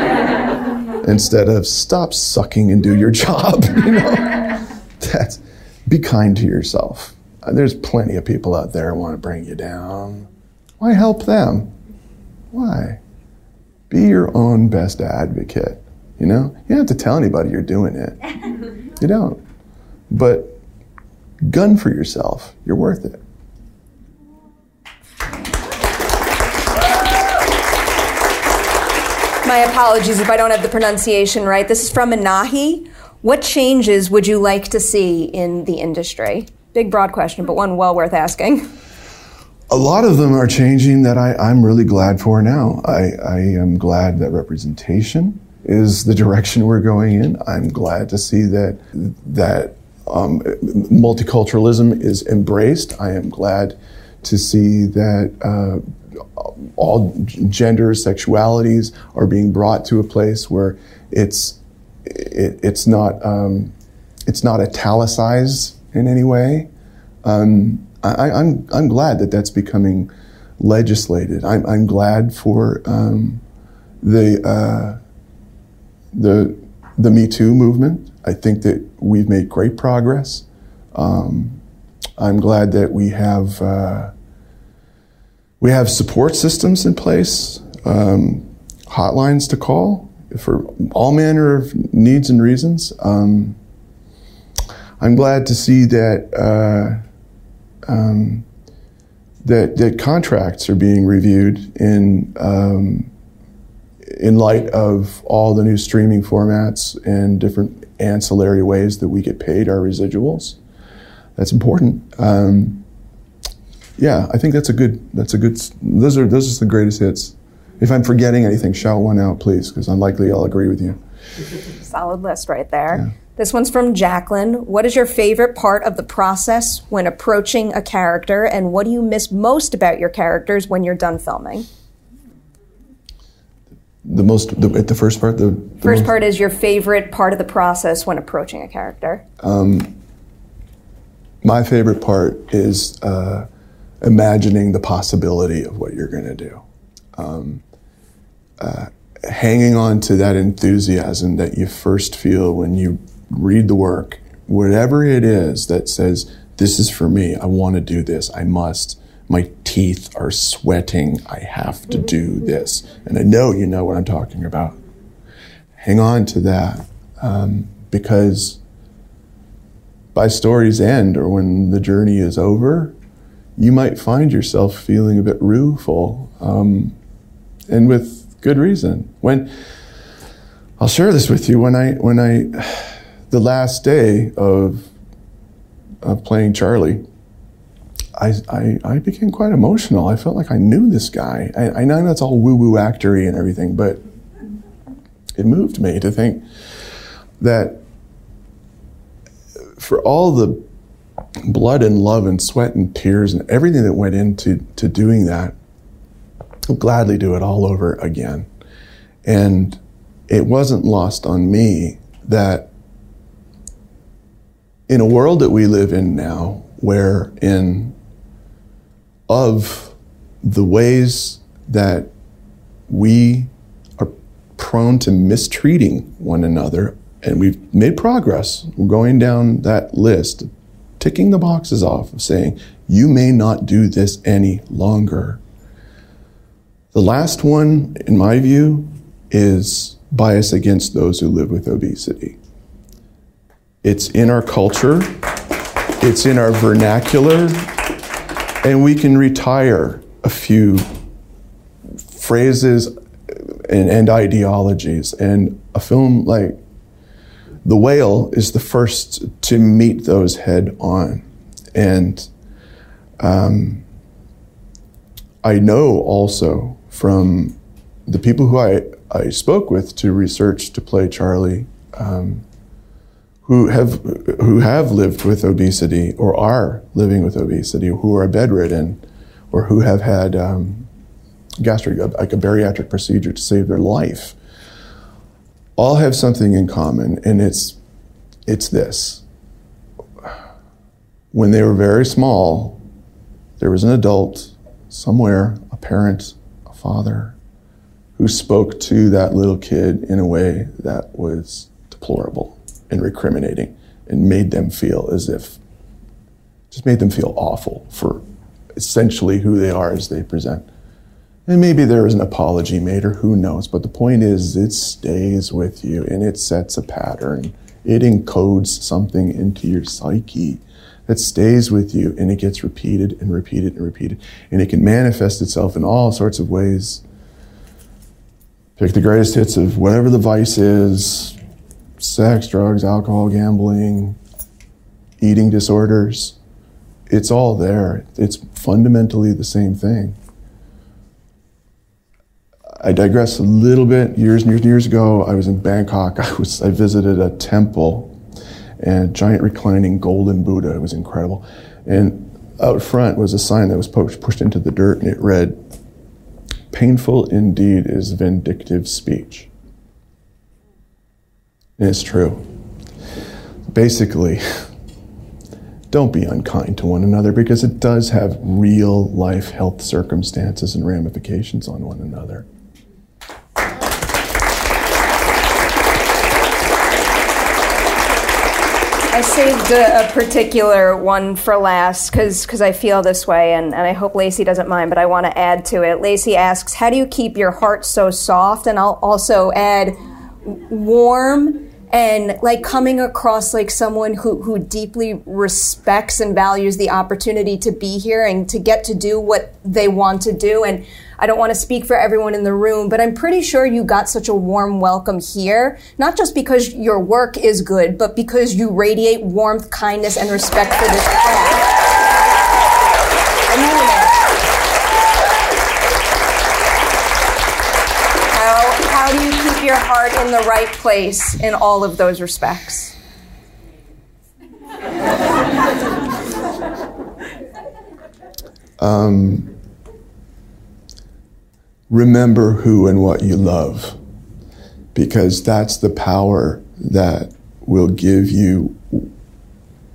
Instead of stop sucking and do your job. You know, that's be kind to yourself. Uh, There's plenty of people out there who want to bring you down. Why help them? Why? Be your own best advocate. You know, you don't have to tell anybody you're doing it. You don't. But gun for yourself. You're worth it. My apologies if I don't have the pronunciation right. This is from Anahi. What changes would you like to see in the industry? Big, broad question, but one well worth asking. a lot of them are changing that I, I'm really glad for now. I, I am glad that representation is the direction we're going in. I'm glad to see that that um, multiculturalism is embraced. I am glad to see that uh, all genders, sexualities are being brought to a place where it's it, it's not um, it's not italicized in any way. Um, I, am I'm, I'm glad that that's becoming legislated. I'm, I'm glad for um, the uh, the the Me Too movement. I think that we've made great progress. Um, I'm glad that we have uh, we have support systems in place, um, hotlines to call for all manner of needs and reasons. Um, I'm glad to see that uh, um, that that contracts are being reviewed in um, in light of all the new streaming formats and different ancillary ways that we get paid our residuals. That's important. Um, yeah, I think that's a good. That's a good. Those are those are the greatest hits. If I'm forgetting anything, shout one out, please, because unlikely I'll agree with you. Solid list right there. Yeah. This one's from Jacqueline. What is your favorite part of the process when approaching a character, and what do you miss most about your characters when you're done filming? The most, the, the first part, the, the first most, part is your favorite part of the process when approaching a character. Um, my favorite part is uh, imagining the possibility of what you're going to do. Um, uh, hanging on to that enthusiasm that you first feel when you read the work, whatever it is that says, This is for me, I want to do this, I must. My teeth are sweating, I have to do this. And I know you know what I'm talking about. Hang on to that um, because by story's end or when the journey is over, you might find yourself feeling a bit rueful, um, and with good reason. When I'll share this with you, when I when I the last day of of playing Charlie, I, I, I became quite emotional. I felt like I knew this guy. I, I know it's all woo woo actory and everything, but it moved me to think that for all the blood and love and sweat and tears and everything that went into to doing that, I'll gladly do it all over again. And it wasn't lost on me that in a world that we live in now, where in of the ways that we are prone to mistreating one another, and we've made progress. We're going down that list, ticking the boxes off of saying, you may not do this any longer. The last one, in my view, is bias against those who live with obesity. It's in our culture, it's in our vernacular, and we can retire a few phrases and, and ideologies. And a film like The Whale is the first to meet those head on. And um, I know also from the people who I, I spoke with to research to play Charlie um, who have who have lived with obesity or are living with obesity, who are bedridden, or who have had um, gastric like a bariatric procedure to save their life, all have something in common, and it's it's this. When they were very small, there was an adult somewhere, a parent, a father, who spoke to that little kid in a way that was deplorable and recriminating and made them feel as if, just made them feel awful for essentially who they are as they present. And maybe there is an apology made, or who knows. But the point is, it stays with you and it sets a pattern. It encodes something into your psyche that stays with you and it gets repeated and repeated and repeated. And it can manifest itself in all sorts of ways. Pick the greatest hits of whatever the vice is, sex, drugs, alcohol, gambling, eating disorders. It's all there. It's fundamentally the same thing. I digress a little bit. Years and years and years ago, I was in Bangkok. I was I visited a temple and a giant reclining golden Buddha. It was incredible. And out front was a sign that was pushed into the dirt, and it read, Painful indeed is vindictive speech. And it's true. Basically, don't be unkind to one another because it does have real life health circumstances and ramifications on one another. I saved a, a, particular one for last because I feel this way, and, and I hope Lacey doesn't mind, but I want to add to it. Lacey asks, How do you keep your heart so soft? And I'll also add warm and like coming across like someone who, who deeply respects and values the opportunity to be here and to get to do what they want to do. And I don't want to speak for everyone in the room, but I'm pretty sure you got such a warm welcome here, not just because your work is good, but because you radiate warmth, kindness, and respect for this craft. How, how do you keep your heart in the right place in all of those respects? Um, remember who and what you love because that's the power that will give you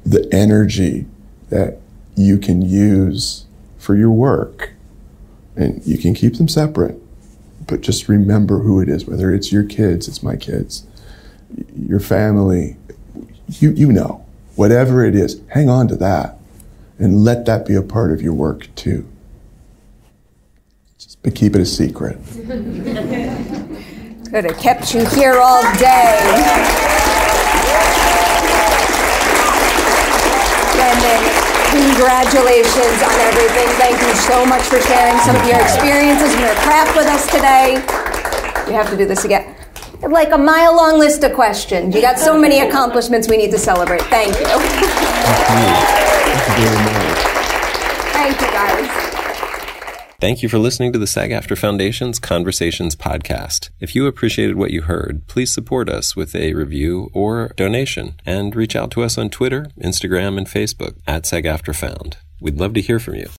the energy that you can use for your work. And you can keep them separate, but just remember who it is, whether it's your kids, it's my kids, your family, you, you know, whatever it is, hang on to that and let that be a part of your work too Just, but keep it a secret. Could have kept you here all day. Brendan, congratulations on everything. Thank you so much for sharing some of your experiences and your craft with us today. We have to do this again. Like a mile long list of questions. You got so many accomplishments we need to celebrate. Thank you. Thank you. Thank you, guys. Thank you for listening to the SAG AFTRA Foundation's Conversations podcast. If you appreciated what you heard, please support us with a review or donation and reach out to us on Twitter, Instagram, and Facebook at SAG AFTRA Found. We'd love to hear from you.